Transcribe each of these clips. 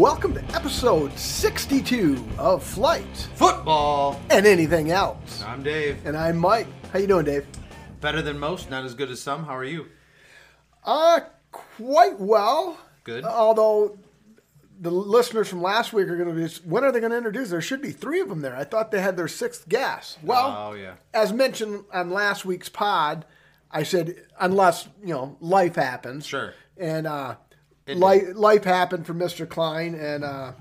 Welcome to episode 62 of Flight Football. and Anything Else. I'm Dave. And I'm Mike. How you doing, Dave? Better than most, not as good as some. How are you? Uh, quite well. Good. Although the listeners from last week are going to be, when are they going to introduce? There should be three of them there. I thought they had their sixth guest. Well, Oh, yeah. as mentioned on last week's pod, I said unless you know life happens. Sure. And uh, life life happened for Mr. Klein, and uh,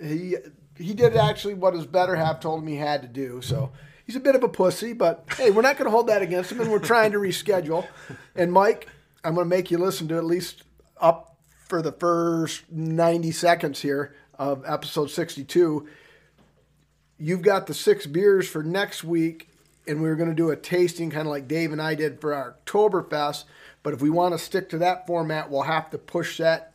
he he did actually what his better half told him he had to do. So he's a bit of a pussy, but hey, we're not going to hold that against him, and we're trying to reschedule. And Mike, I'm going to make you listen to at least up for the first 90 seconds here of episode 62 you've got the six beers for next week, and we are going to do a tasting kind of like Dave and I did for our Oktoberfest. But if we want to stick to that format, we'll have to push that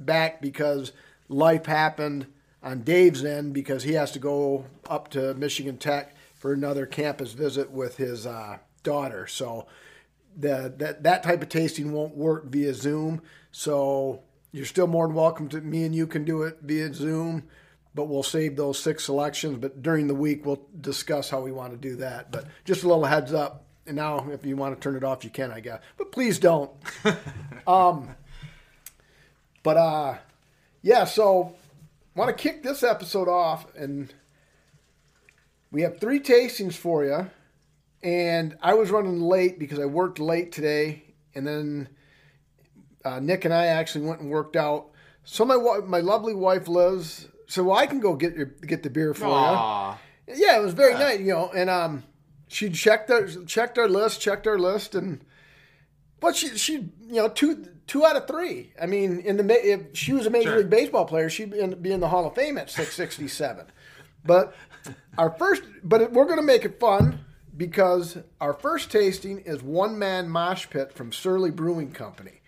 back because life happened on Dave's end because he has to go up to Michigan Tech for another campus visit with his uh, daughter. So the, that that type of tasting won't work via Zoom. So you're still more than welcome to me and you can do it via Zoom, but we'll save those six selections. But during the week we'll discuss how we want to do that. But just a little heads up. And now, if you want to turn it off, you can, I guess. But please don't. um, but uh, yeah. So want to kick this episode off, and we have three tastings for you and I was running late because I worked late today, and then uh, Nick and I actually went and worked out. So my my lovely wife Liz said, "Well, I can go get your get the beer for Aw. you." Yeah, it was very nice, you know. And um, she checked our checked our list, checked our list, and but she she you know two two out of three. I mean, in the if she was a major Sure. league baseball player, she'd be in, be in the Hall of Fame at six sixty seven. But our first, but we're going to make it fun because our first tasting is one man mosh pit from Surly Brewing Company,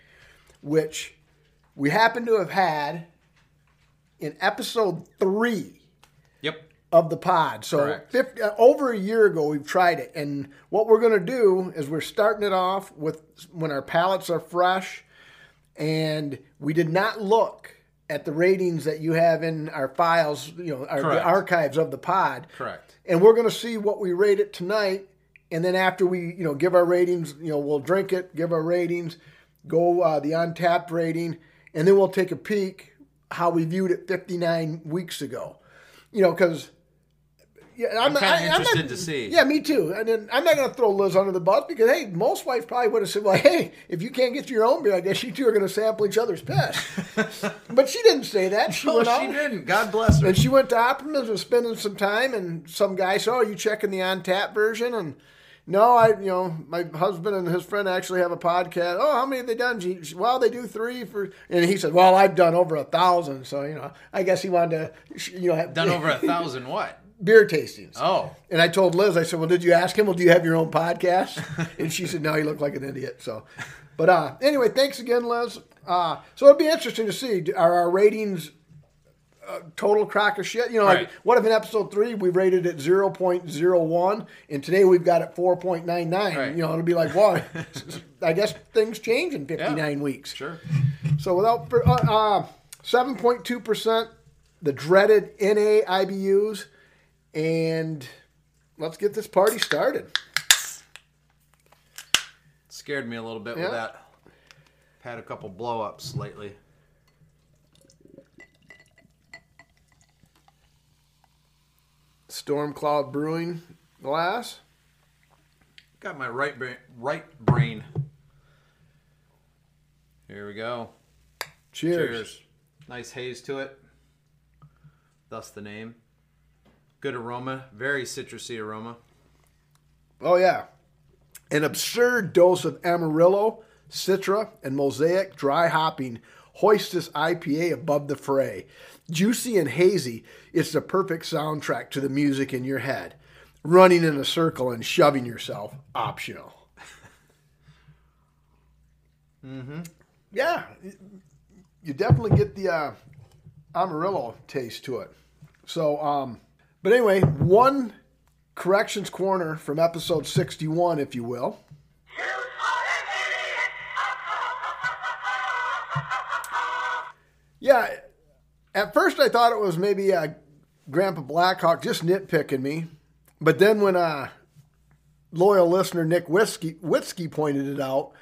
which we happen to have had in episode three. Of the pod. So 50, uh, over a year ago, we've tried it, and what we're going to do is we're starting it off with when our palates are fresh, and we did not look at the ratings that you have in our files, you know, our, the archives of the pod. Correct. And we're going to see what we rate it tonight, and then after we, you know, give our ratings, you know, we'll drink it, give our ratings, go uh, the Untappd rating, and then we'll take a peek how we viewed it 59 weeks ago. You know, because yeah, I'm, kinda I- I'm interested not- to see. Yeah, me too. And then I'm not going to throw Liz under the bus because hey, most wives probably would have said, "Well, hey, if you can't get to your own beer, I guess you two are going to sample each other's piss." but she didn't say that. She Oh, went she out. didn't. God bless her. And she went to Optimus was spending some time, and some guy said, "Oh, you checking the on tap version?" And no, I, you know, my husband and his friend actually have a podcast. Oh, how many have they done? She- well, they do three for, and he said, "Well, I've done over a thousand. So you know, I guess he wanted to, you know, have Done over a thousand what? Beer tastings. Oh. And I told Liz, I said, "Well, did you ask him? Well, do you have your own podcast?" and she said, "No, you look like an idiot." So, but uh, anyway, thanks again, Liz. Uh, so it'll be interesting to see are our ratings uh, total crack of shit. You know, like what if in episode three we rated it zero point zero one, and today we've got it four point nine nine. Right. You know, it'll be like, well, I guess things change in fifty nine weeks. Sure. So without uh, seven point two percent, the dreaded NA IBUs, and let's get this party started. Scared me a little bit Yeah. with that. Had a couple blow ups lately. Stormcloud Brewing glass. Got my right brain. Right brain. Here we go. Cheers. Cheers. Nice haze to it. Thus the name. Good aroma. Very citrusy aroma. Oh yeah, an absurd dose of Amarillo, Citra, and Mosaic dry hopping hoist this IPA above the fray. Juicy and hazy, it's the perfect soundtrack to the music in your head. Running in a circle and shoving yourself, optional. mm-hmm. Yeah, you definitely get the uh, Amarillo taste to it. So, um, but anyway, one corrections corner from episode 61, if you will. Yeah, At first, I thought it was maybe uh, Grandpa Blackhawk just nitpicking me, but then when uh, loyal listener Nick Whiskey Whiskey pointed it out,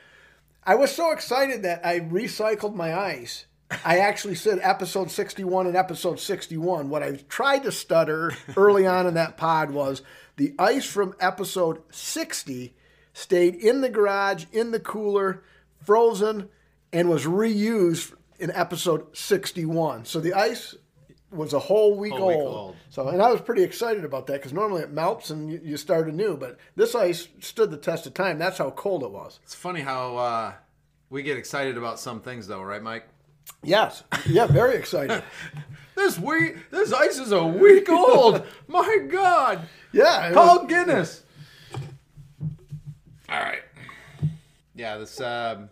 I was so excited that I recycled my ice. I actually said episode 61 and episode 61. What I tried to stutter early on in that pod was the ice from episode 60 stayed in the garage, in the cooler, frozen, and was reused in episode 61. So the ice was a whole week, Whole week old. old. So, and I was pretty excited about that because normally it melts and you, you start anew, but this ice stood the test of time. That's how cold it was. It's funny how uh, we get excited about some things, though, right, Mike? Yes. Yeah, very excited. This week, this ice is a week old. My God, Yeah. Paul was- Guinness. All right. Yeah, this um,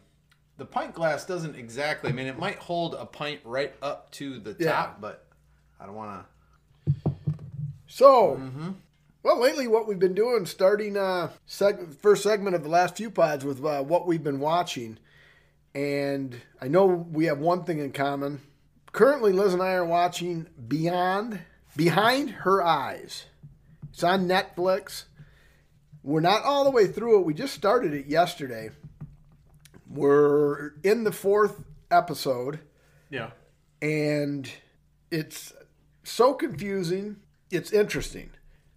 the pint glass doesn't exactly. I mean, it might hold a pint right up to the top, Yeah. but I don't want to. So, well, lately what we've been doing, starting uh, seg- first segment of the last few pods with uh, what we've been watching, and I know we have one thing in common. Currently, Liz and I are watching Beyond Behind Her Eyes. It's on Netflix. We're not all the way through it. We just started it yesterday. We're in the fourth episode. Yeah. and it's so confusing. It's interesting.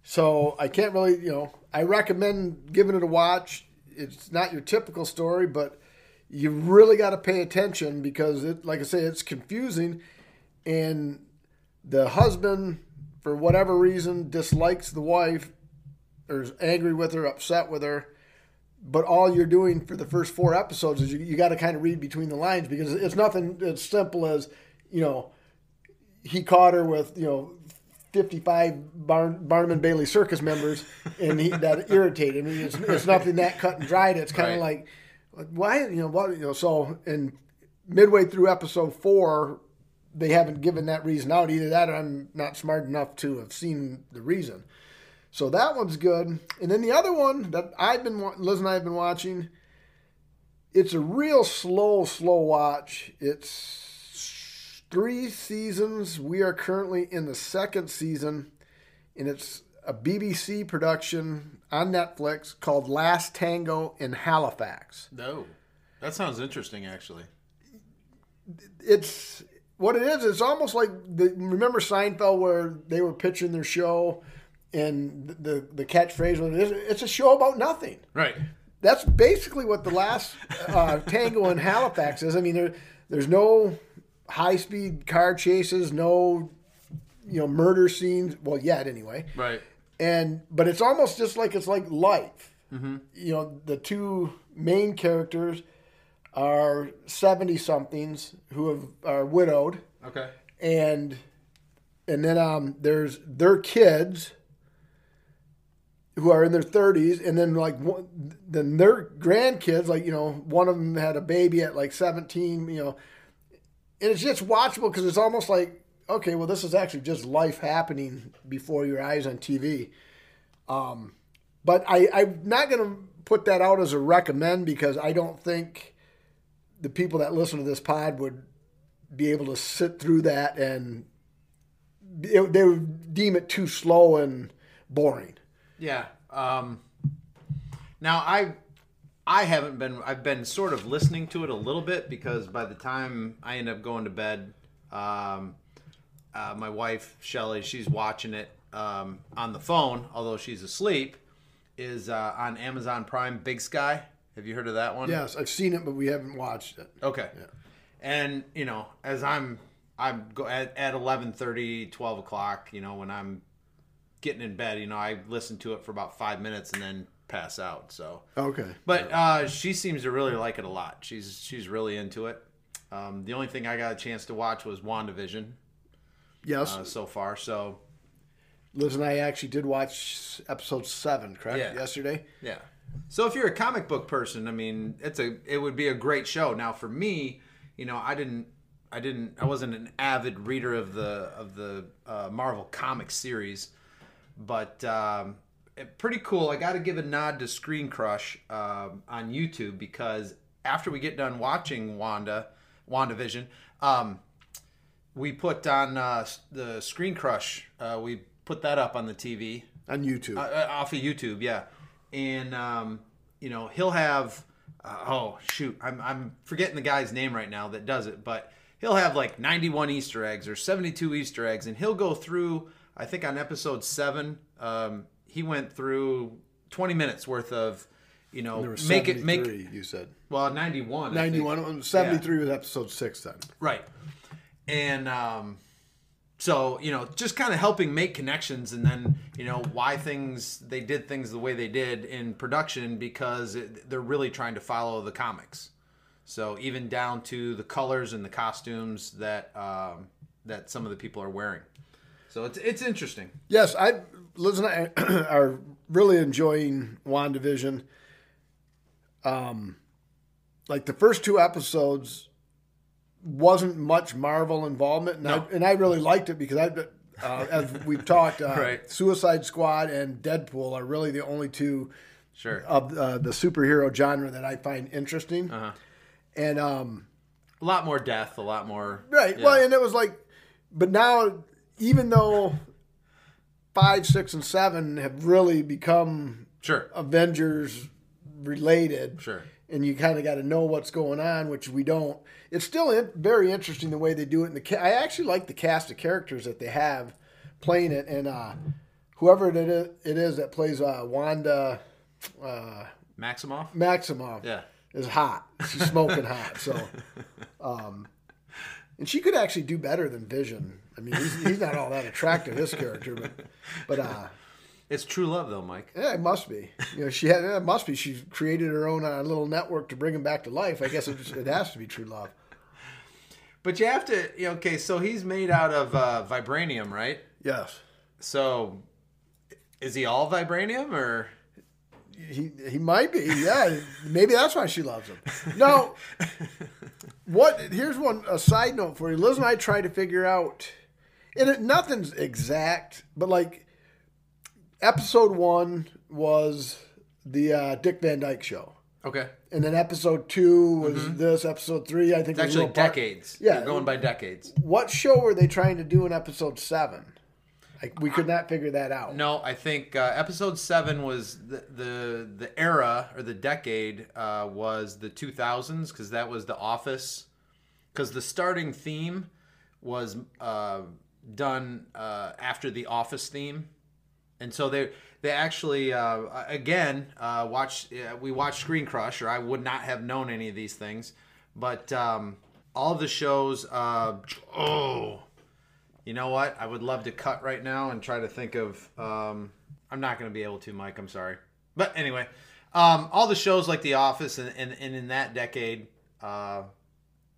So I can't really, you know, I recommend giving it a watch. It's not your typical story, but you really got to pay attention because it, like I say, it's confusing, and the husband, for whatever reason, dislikes the wife, or is angry with her, upset with her. But all you're doing for the first four episodes is you, you got to kind of read between the lines because it's nothing as simple as, you know, he caught her with you know 55 Bar- Barnum and Bailey circus members and he, that irritated me. It's, it's nothing that cut and dried. It's kind of Right. like, why you know what you know. So and midway through episode four, they haven't given that reason out. Either that, I'm not smart enough to have seen the reason. So that one's good. And then the other one that I've been Liz and I have been watching. It's a real slow, slow watch. It's three seasons. We are currently in the second season, and it's a BBC production on Netflix called Last Tango in Halifax. No. That sounds interesting, actually. It's what it is. It's almost like the remember Seinfeld where they were pitching their show, and the the catchphrase was, "It's a show about nothing." Right. that's basically what the last uh, Tango in Halifax is. I mean, there, there's no high speed car chases, no you know murder scenes. Well, yet anyway. Right. And but it's almost just like it's like life. You know, the two main characters are seventy somethings who have are widowed, Okay. and and then um, there's their kids who are in their 30s and then like one, then their grandkids like you know one of them had a baby at like 17 you know and it's just watchable because it's almost like okay well this is actually just life happening before your eyes on tv um, but I, i'm not going to put that out as a recommend because i don't think the people that listen to this pod would be able to sit through that and it, they would deem it too slow and boring Yeah. Um, now I I haven't been I've been sort of listening to it a little bit because by the time I end up going to bed, um, uh, my wife Shelly she's watching it um, on the phone, although she's asleep. Is uh, on Amazon Prime. Big Sky. Have you heard of that one? Yes, I've seen it, but we haven't watched it. Okay. And you know, as I'm I'm go at, at 11:30, 12 o'clock, you know, when I'm getting in bed, you know, I listen to it for about 5 minutes and then pass out. So, Okay. but uh she seems to really like it a lot. She's she's really into it. Um, the only thing I got a chance to watch was WandaVision Yes, uh, so far. So, Liz and I actually did watch episode seven, correct? Yeah. Yesterday. Yeah. So if you're a comic book person, I mean, it's a it would be a great show. Now for me, you know, I didn't I didn't I wasn't an avid reader of the of the uh, Marvel comic series, but um, pretty cool. I got to give a nod to ScreenCrush um, on YouTube because after we get done watching Wanda WandaVision, um, we put on uh, the ScreenCrush. Uh, we put that up on the TV on YouTube. uh, uh, off of YouTube, yeah. And um, you know, he'll have uh, oh shoot, I'm I'm forgetting the guy's name right now that does it, but he'll have like 91 Easter eggs or 72 Easter eggs, and he'll go through. I think on episode seven, um, he went through 20 minutes worth of, you know, make it make 73, you said. well 91. I think. 91, 73 was episode 6 then. Right. And um, so, you know, just kind of helping make connections and then, you know, why things, they did things the way they did in production because it, they're really trying to follow the comics. So even down to the colors and the costumes that um, that some of the people are wearing. So it's it's interesting. Yes, I Liz and I are really enjoying WandaVision. Um, like the first two episodes wasn't much Marvel involvement, and, No. I, and I really liked it because I, uh, as we've talked, uh, Right. Suicide Squad and Deadpool are really the only two Sure. of uh, the superhero genre that I find interesting. Uh-huh. And um, A lot more death, a lot more. Right. yeah. Well, and it was like, but now, even though five, six, and seven have really become Sure. Avengers related, Sure. And you kind of got to know what's going on, which we don't. It's still in, very interesting the way they do it. And the ca- I actually like the cast of characters that they have playing it, and uh, whoever it is, it is that plays uh, Wanda uh, Maximoff? Maximoff Yeah. is hot. She's smoking hot. So, um, and she could actually do better than Vision. I mean, he's, he's not all that attractive, his character, but but uh, It's true love, though, Mike. yeah, it must be. You know, she had it must be. She created her own uh, little network to bring him back to life. I guess it, just, it has to be true love. But you have to, you know, okay, so he's made out of uh, vibranium, right? Yes, So, is he all vibranium or? he he might be. Yeah, maybe that's why she loves him. No, what? Here's one a side note for you. Liz and I tried to figure out, and it, nothing's exact, but like episode one was the uh, Dick Van Dyke show, Okay, and then episode two was this. Episode three, I think, it's actually part- decades. Yeah. They're going by decades. What show were they trying to do in episode seven? Like we could not figure that out. No, I think uh, episode seven was the the, the era or the decade uh, was the 2000s because that was The Office. Because the starting theme was uh, done uh, after the Office theme, and so they they actually uh, again uh, watch uh, we watched ScreenCrush, or I would not have known any of these things, but um, all the shows. Uh, oh, you know what? I would love to cut right now and try to think of. Um, I'm not going to be able to, Mike. I'm sorry, but anyway, um, all the shows like The Office and, and, and in that decade, uh,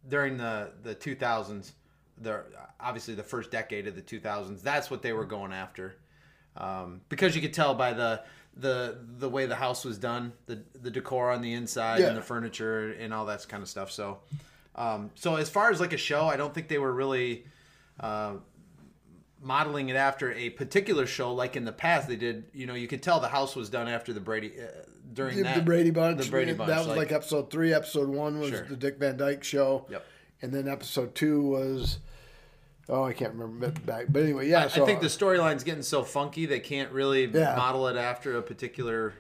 during the the 2000s, the obviously the first decade of the 2000s, that's what they were going after, um, because you could tell by the the the way the house was done, the the decor on the inside Yeah. and the furniture and all that kind of stuff. So, um, so as far as like a show, I don't think they were really. Uh, modeling it after a particular show like in the past they did you know you could tell the house was done after the brady uh, during The, that the Brady Bunch. the Brady Bunch, That was like- like, episode three. Episode one was Sure. the Dick Van Dyke show. Yep. And then episode two was, oh, I can't remember back. But anyway, yeah. so I think the storyline's getting so funky they can't really Yeah. model it after a particular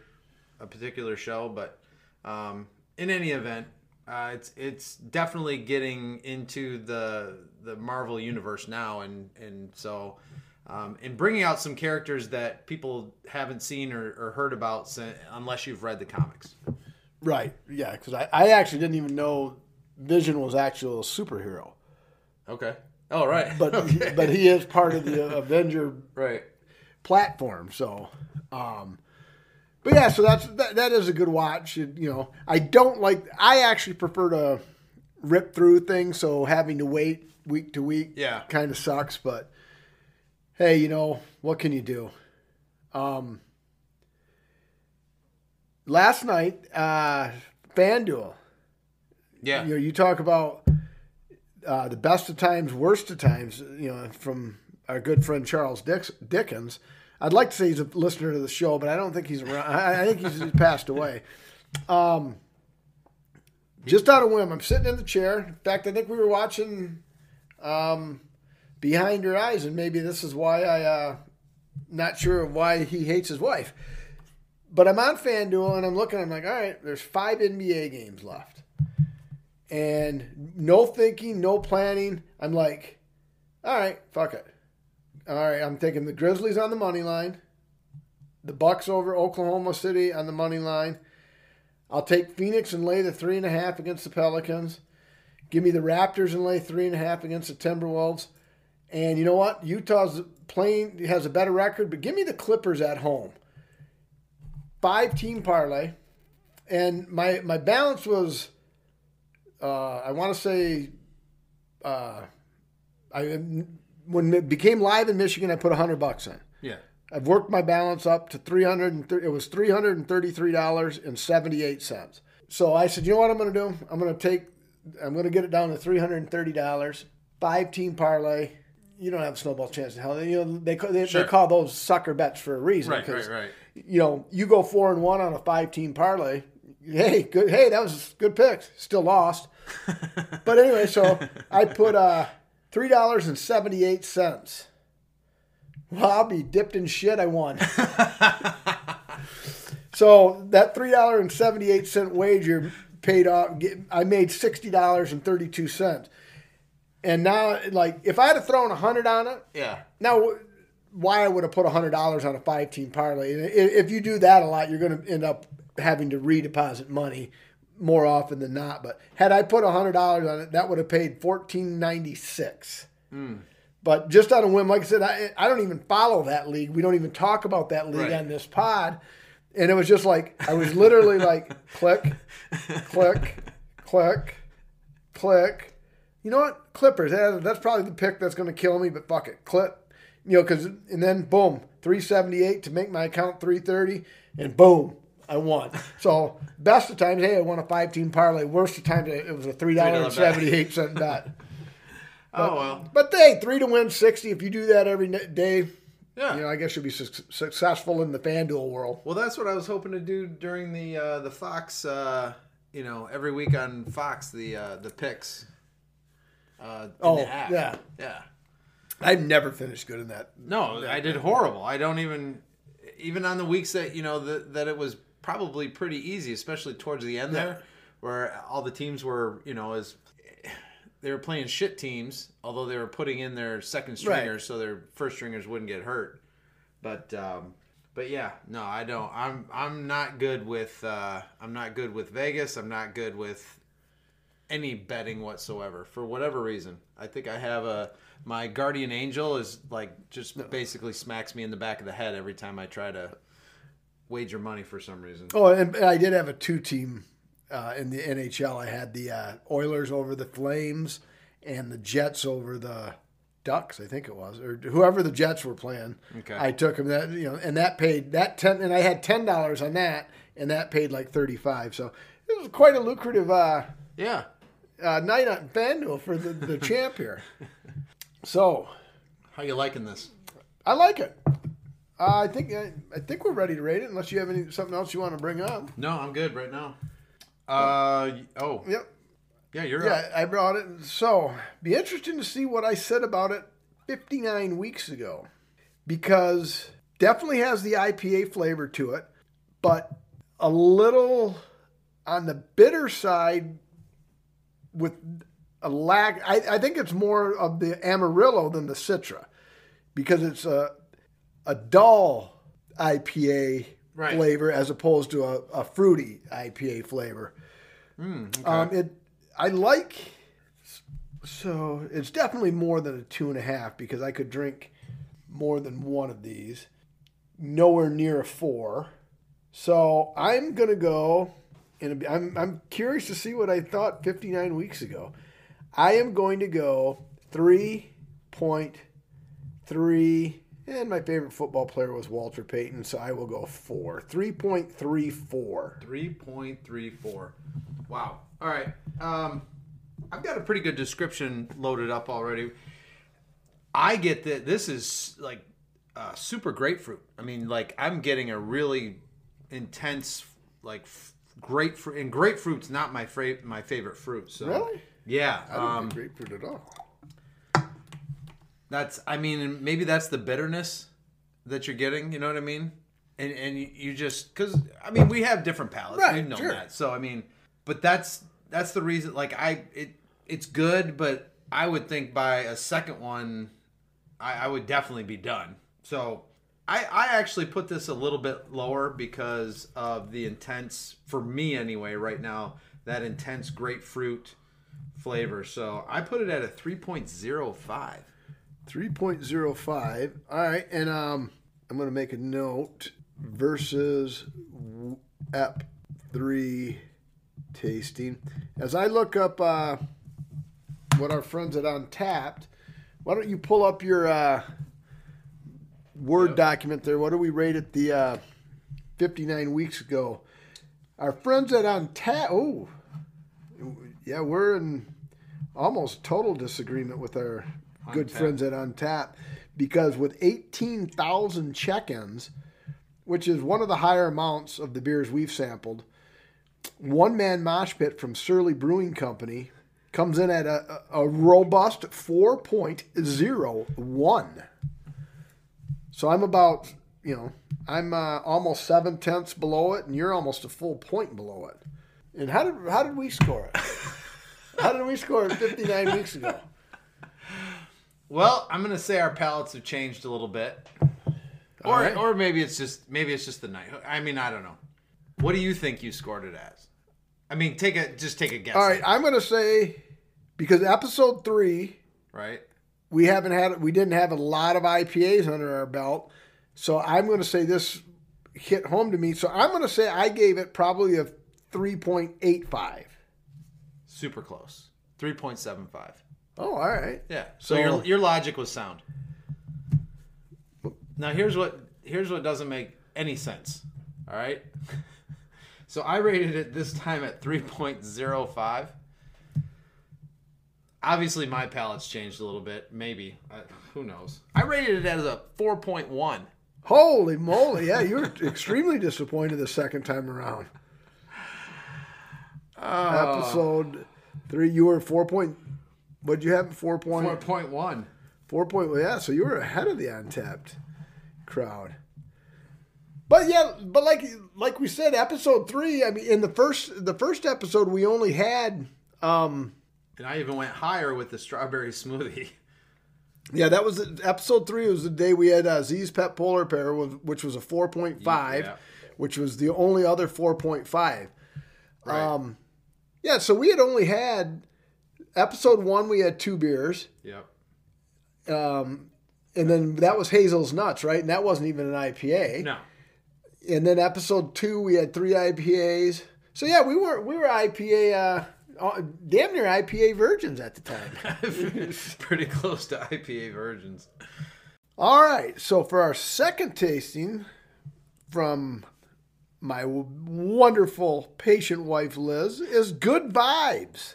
a particular show. But um, in any event, uh, it's it's definitely getting into the the Marvel universe now, and and so um, and bringing out some characters that people haven't seen or, or heard about sin- unless you've read the comics. right. Yeah, because I, I actually didn't even know Vision was actually a superhero, Okay. Oh right. but he, but he is part of the Avenger right. platform. So, um, but yeah, so that's that, that is a good watch. It- you know, I don't like. I actually prefer to rip through things, so having to wait week to week, Yeah. kind of sucks. But hey, you know what can you do? Um, last night, uh, FanDuel. Yeah. You know, you talk about uh, the best of times, worst of times. You know, from our good friend Charles Dickens. I'd like to say he's a listener to the show, but I don't think he's around. I, I think he's, he's passed away. Um, just out of whim, I'm sitting in the chair. In fact, I think we were watching um, behind Your eyes, and maybe this is why I, uh, not sure why he hates his wife. But I'm on FanDuel and I'm looking. I'm like, all right, there's five NBA games left, and no thinking, no planning. I'm like, all right, fuck it. All right, I'm taking the Grizzlies on the money line, the Bucks over Oklahoma City on the money line. I'll take Phoenix and lay the three and a half against the Pelicans. Give me the Raptors and lay three and a half against the Timberwolves. And you know what? Utah's playing has a better record, but give me the Clippers at home. Five team parlay, and my my balance was, uh, I want to say, uh, I when it became live in Michigan, I put hundred bucks in. Yeah. I've worked my balance up to three hundred and it was three hundred and thirty three dollars and seventy eight cents. So I said, you know what I'm going to do? I'm going to take, I'm going to get it down to three hundred and thirty dollars. Five team parlay. You don't have a snowball chance in hell. You know they they, Sure. they call those sucker bets for a reason. Right, right, right. You know, you go four and one on a five team parlay. Hey, good. Hey, that was good picks. Still lost. but anyway, so I put uh, three dollars and seventy eight cents. Well, I'll be dipped in shit. I won. so that three dollar and seventy eight cent wager paid off. I made sixty dollars and thirty two cents. And now, like, if I had thrown a hundred on it, Yeah. now why I would have put a hundred dollars on a five team parlay? If you do that a lot, you're going to end up having to redeposit money more often than not. But had I put hundred dollars on it, that would have paid fourteen ninety six. Hmm. But just on a whim, like I said, I, I don't even follow that league. We don't even talk about that league Right. on this pod. And it was just like I was literally like click, click, click, click. You know what? Clippers. that- That's probably the pick that's going to kill me. But fuck it, clip. You know, because and then boom, three seventy eight to make my account three thirty, and boom, I won. So best of times, hey, I won a five team parlay. Worst of times, it was a three dollar and seventy eight cent bet. oh well. But hey, three to win sixty. If you do that every day, Yeah. you know, I guess you'll be su- successful in the FanDuel world. Well, that's what I was hoping to do during the uh, the Fox. Uh, you know, every week on Fox, the uh, the picks. Uh, Oh, the yeah. yeah. I've never finished good in that. No, I did horrible. I don't even, even on the weeks that you know that that it was probably pretty easy, especially towards the end there, where all the teams were, you know, as they were playing shit teams, although they were putting in their second stringers so their first stringers wouldn't get hurt. But um, but yeah, no, I don't. I'm I'm not good with uh, I'm not good with Vegas. I'm not good with any betting whatsoever for whatever reason. I think I have a my guardian angel is like just basically smacks me in the back of the head every time I try to wager money for some reason. Oh, and, I did have a two team uh, in the NHL. I had the uh, Oilers over the Flames and the Jets over the Ducks. I think it was, or whoever the Jets were playing. Okay. I took them that you know, and that paid that ten, and I had ten dollars on that, and that paid like thirty five. So it was quite a lucrative uh, Yeah. uh, night on FanDuel for the, the champ here. So How you liking this? I like it. Uh, I think I, I think we're ready to rate it. Unless you have any something else you want to bring up. No, I'm good right now. Uh oh. Yep. Yeah, you're Yeah, up. I brought it. So, be interesting to see what I said about it 59 weeks ago. Because definitely has the IPA flavor to it, but a little on the bitter side with a lack. I, I think it's more of the Amarillo than the Citra because it's a, a dull IPA Right. flavor as opposed to a, a fruity IPA flavor. Um, it I like so it's definitely more than a two and a half because I could drink more than one of these. Nowhere near a four. So I'm gonna go and I'm I'm curious to see what I thought 59 weeks ago. I am going to go three point three and my favorite football player was Walter Payton, so I will go four. Three point three four. 3.34. Wow. All right. Um, I've got a pretty good description loaded up already. I get that this is like uh, super grapefruit. I mean, like I'm getting a really intense, like f- grapefruit, and grapefruit's not my fra- my favorite fruit. So Really? yeah. I don't Um, grapefruit at all. That's I mean maybe that's the bitterness that you're getting. You know what I mean? And and you, just because I mean we have different palates. Right, We've known sure. that. So I mean, but that's that's the reason. Like I it it's good, but I would think by a second one, I, I would definitely be done. So. I, I actually put this a little bit lower because of the intense, for me anyway, right now, that intense grapefruit flavor. So I put it at a 3.05. 3.05. All right. And um, I'm going to make a note versus EP 3 tasting. As I look up uh, what our friends at Untappd, why don't you pull up your uh, Word Yep. document there? What do we rate it the uh, 59 weeks ago? Our friends at Untappd. Oh, yeah, we're in almost total disagreement with our good Untappd. friends at Untap because with 18,000 check-ins, which is one of the higher amounts of the beers we've sampled, one man mosh pit from Surly Brewing Company comes in at a, a a robust 4.01. So I'm about, you know, I'm uh, almost seven tenths below it, and you're almost a full point below it. And how did how did we score it? how did we score it 59 weeks ago? Well, I'm gonna say our palates have changed a little bit, or All right. or maybe it's just maybe it's just the night. I mean, I don't know. What do you think you scored it as? I mean, take a just take a guess. All right, I'm going to say because episode three right. we haven't had we didn't have a lot of IPAs under our belt, so I'm going to say this hit home to me. So I'm going to say I gave it probably a 3.85. Super close. Three point seven five. Oh, all right. Yeah. So, So- your your logic was sound. Now here's what here's what doesn't make any sense. All right. so I rated it this time at 3.05. Obviously, my palate's changed a little bit. Maybe. Uh, who knows? I rated it as a 4.1. Holy moly! Yeah, you were extremely disappointed the second time around. Episode three, you were four point. What'd you have? Four point. 4.1. Four point. Well, yeah. So you were ahead of the Untappd crowd. But yeah, but like like we said, episode three. I mean, in the first the first episode, we only had. um And I even went higher with the strawberry smoothie. Yeah, that was episode three. It Was the day we had uh, Z's Pet Polar pair, with- which was a four point five, Yeah. which was the only other four point five. Right. Um, yeah, so we had only had episode one. We had two beers. yep. Um, and then that was Hazel's Nuts, right? And that wasn't even an IPA. No. And then episode two, we had three IPAs. So yeah, we were we were IPA, uh, uh, damn near IPA virgins at the time. Pretty close to IPA virgins. All right, so for our second tasting from my wonderful patient wife Liz is Good Vibes.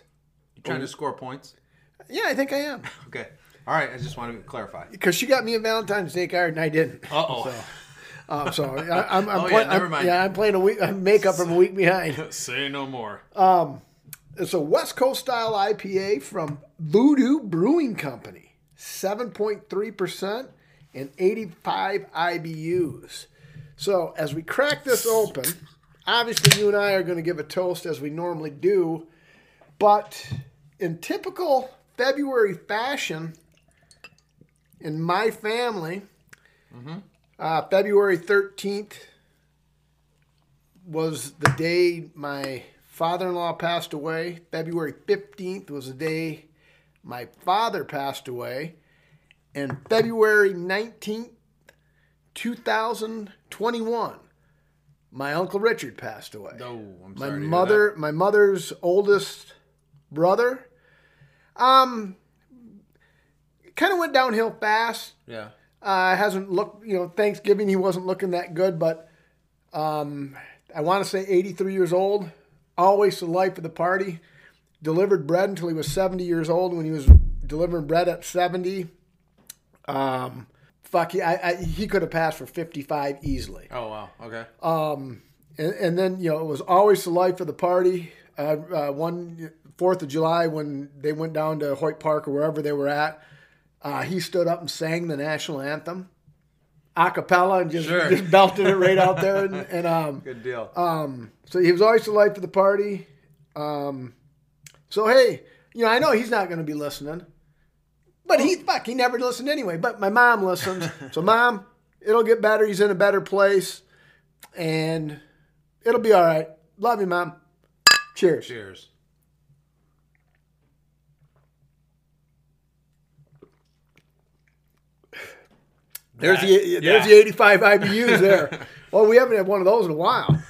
Trying to score points? Yeah, I think I am Okay. All right. I just want to clarify. because she got me a Valentine's Day card and I didn't. Uh oh. Um, so I, I'm, I'm, Oh, play- yeah, never I'm- yeah, I'm playing a week. I'm makeup from a week behind. Say no more. It's a West Coast style IPA from Voodoo Brewing Company. 7.3% and 85 IBUs. So, as we crack this open, obviously you and I are going to give a toast as we normally do, but in typical February fashion, in my family, uh, February 13th was the day my father in law passed away. February 15th was the day my father passed away. And February 19th, 2021, my uncle Richard passed away. No, I'm my sorry. to hear mother, my mother's oldest brother, um, kind of went downhill fast. Yeah. Uh, hasn't looked, you know, Thanksgiving he wasn't looking that good, but um, I want to say 83 years old, always the life of the party. Delivered bread until he was 70 years old. When he was delivering bread at 70, um, fuck, he, I, I, he could have passed for 55 easily. Oh wow. Okay. Um, and, and then you know it was always the life of the party. Uh, uh, one Fourth of July when they went down to Hoyt Park or wherever they were at, uh, he stood up and sang the national anthem a cappella and just, Sure. just belted it right out there. And, and um, Good deal. um, so he was always the life of the party. Um, so hey, you know, I know he's not going to be listening, but he fuck, he never listened anyway. But my mom listens, so mom, it'll get better. He's in a better place, and it'll be all right. Love you, mom. Cheers. Cheers. There's That- the yeah. there's the 85 IBUs there. well, we haven't had one of those in a while.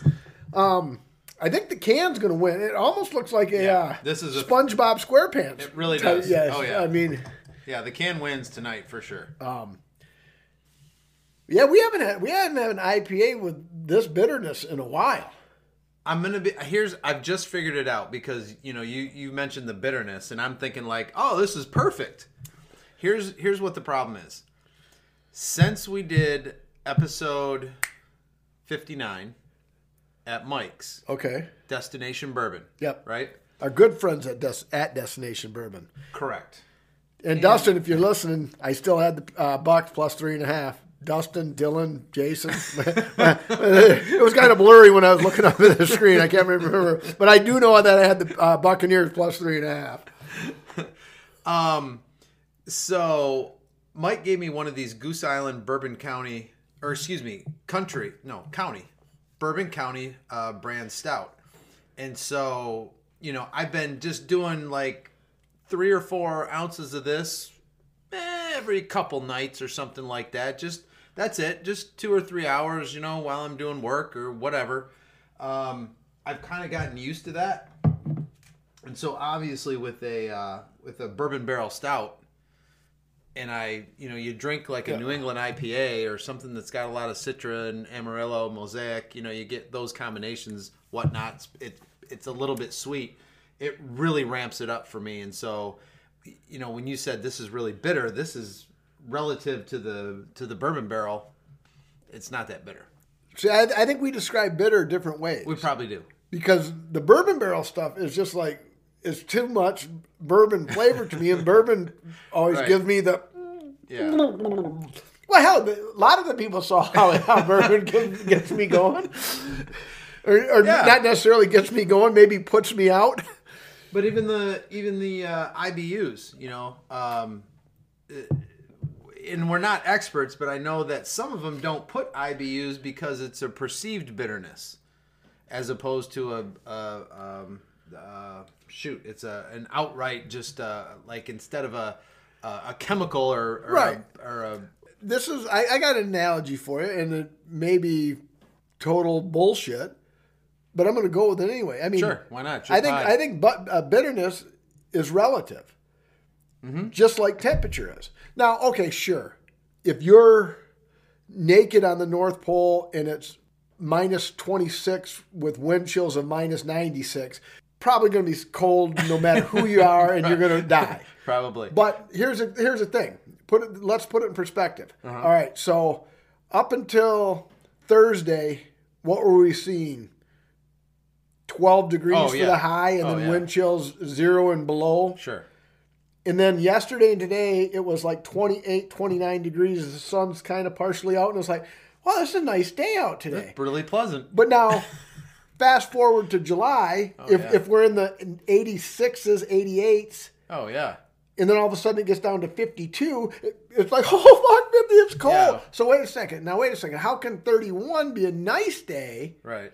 Um, I think the can's going to win. It almost looks like a Yeah, uh, this is a- SpongeBob SquarePants. It really type- does. Yes. Oh, yeah. I mean, Yeah, the can wins tonight for sure. um, yeah, we haven't had we haven't had an IPA with this bitterness in a while. I'm gonna be here's I've just figured it out because you know you you mentioned the bitterness and I'm thinking like oh this is perfect. Here's here's what the problem is. Since we did episode 59 at Mike's Okay. Destination Bourbon. Yep. Right. Our good friends at Des- at Destination Bourbon. Correct. And Dustin, if you're listening, I still had the uh, Bucks plus three and a half. Dustin, Dylan, Jason. it was kind of blurry when I was looking up at the screen. I can't remember, but I do know that I had the uh, Buccaneers plus three and a half. Um, so Mike gave me one of these Goose Island Bourbon County, or excuse me, country, no, county, Bourbon County uh, brand stout. And so, you know, I've been just doing like three or four ounces of this every couple nights or something like that. Just that's it, just two or three hours, you know, while I'm doing work or whatever. Um, I've kind of gotten used to that. And so obviously with a uh, with a bourbon barrel stout, and I you know you drink like a Yeah. New England IPA or something that's got a lot of Citra and Amarillo, Mosaic, you know you get those combinations, whatnot. It it's a little bit sweet. It really ramps it up for me, and so you know when you said this is really bitter, this is relative to the to the bourbon barrel. It's not that bitter. See, I, I think we describe bitter different ways We probably do. because the bourbon barrel stuff is just like it's too much bourbon flavor to me, and bourbon always Right. gives me the. Yeah. Well, hell, a lot of the people saw how, how bourbon gets, gets me going, or, or Yeah. not necessarily gets me going, maybe puts me out. But even the even the uh, IBUs, you know, um, and we're not experts, but I know that some of them don't put IBUs because it's a perceived bitterness, as opposed to a, a um, uh, shoot, it's a an outright just uh, like instead of a a, a chemical or, or Right. a, or a This is I, I got an analogy for you, and it may be total bullshit, but I'm going to go with it anyway. I mean, sure why not? Your I think pie. I think but, uh, bitterness is relative, Mm-hmm. just like temperature is. Now, okay, sure, if you're naked on the North Pole and it's minus 26 with wind chills of minus 96, probably going to be cold no matter who you are, and you're going to die. probably But here's a here's the thing. Put it. Let's put it in perspective. Uh-huh. All right. So up until Thursday, what were we seeing? Twelve degrees Oh, for the high, and Oh, then yeah. wind chills zero and below. sure. And then yesterday and today, it was like 28, 29 degrees. The sun's kind of partially out, and it's like, wow, this is a nice day out today. Really pleasant. But now, fast forward to July, oh, if, Oh, yeah. if we're in the 86s, 88s, Oh yeah. and then all of a sudden it gets down to 52 it- it's like oh fuck 50 it's cold Yeah. so wait a second now wait a second how can 31 be a nice day Right.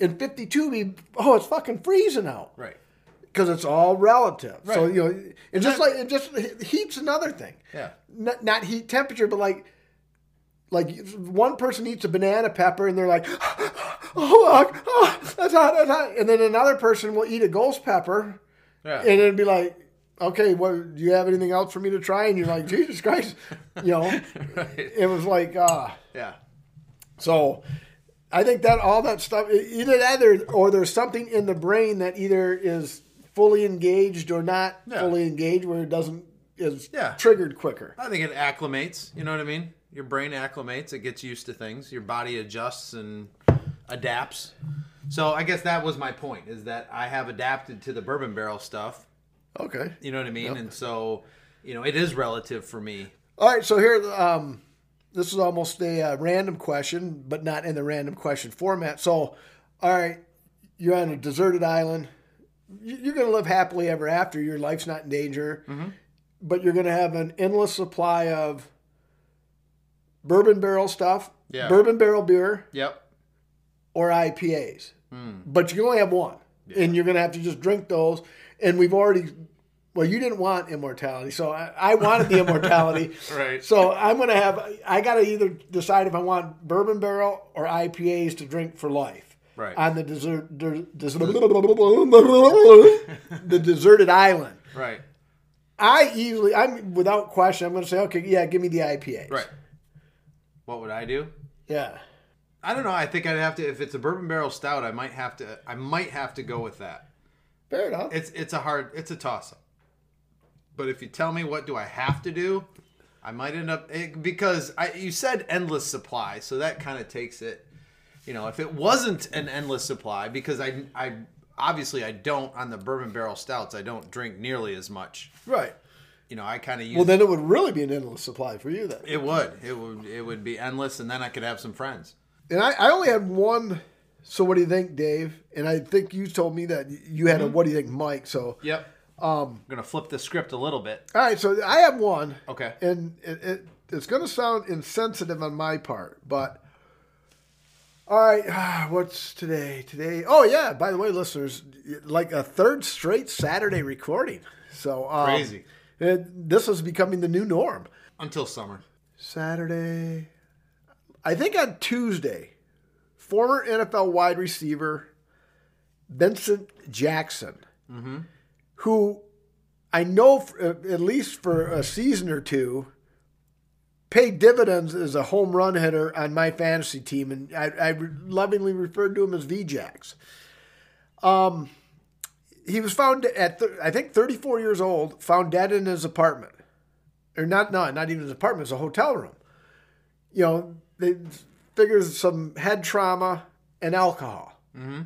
and 52 be oh it's fucking freezing out Right. because it's all relative Right. so you know it's just that- like it just heat's another thing Yeah. not, not heat temperature but like like one person eats a banana pepper and they're like oh, oh that's hot that's hot and then another person will eat a ghost pepper Yeah. and it'd be like, okay, what do you have anything else for me to try? And you're like, Jesus Christ, you know. right. It was like, uh, Yeah. so I think that all that stuff, either that or, or there's something in the brain that either is fully engaged or not Yeah. fully engaged, where it doesn't is Yeah. triggered quicker. I think it acclimates. You know what I mean? Your brain acclimates. It gets used to things. Your body adjusts and adapts. So I guess that was my point: is that I have adapted to the bourbon barrel stuff. Okay. You know what I mean? And so you know, it is relative for me. All right, so here, um, this is almost a uh, random question, but not in the random question format. So, all right, you're on a deserted island. You- You're going to live happily ever after. Your life's not in danger, but you're going to have an endless supply of bourbon barrel stuff, Yeah. bourbon barrel beer, Yep. Or IPAs. Hmm. But you can only have one, and you're going to have to just drink those. And we've already, well, you didn't want immortality, so I, I wanted the immortality. Right. So I'm going to have, I got to either decide if I want bourbon barrel or IPAs to drink for life. Right. On the desert, des- the deserted island. Right. I easily, I'm without question, I'm going to say, okay, yeah, give me the IPAs. Right. What would I do? Yeah. I don't know. I think I'd have to if it's a bourbon barrel stout. I might have to. I might have to go with that. Fair enough. It's it's a hard. It's a toss up. But if you tell me what do I have to do, I might end up eh, because I you said endless supply, so that kind of takes it. You know, if it wasn't an endless supply, because I I obviously I don't on the bourbon barrel stouts. I don't drink nearly as much. right. You know, I kind of use. Well, then it would really be an endless supply for you then. it would. It would. It would be endless, and then I could have some friends. And I, I only had one. So what do you think, Dave? And I think you told me that you had a what do you think, Mike? So Yep. Um, I'm gonna flip the script a little bit. all right, so I have one. Okay. And it, it, it's going to sound insensitive on my part, but all right, what's today? Today, oh yeah. By the way, listeners, like a third straight Saturday recording. So um, Crazy. it- this is becoming the new norm. Until summer. Saturday. I think on Tuesday, former NFL wide receiver Vincent Jackson, who I know for, uh, at least for a season or two paid dividends as a home run hitter on my fantasy team, and I, I lovingly referred to him as VJax. Um, he was found at th- I think 34 years old, found dead in his apartment or not no, not even his apartment, it's a hotel room. You know, they figures some head trauma and alcohol. Mm-hmm.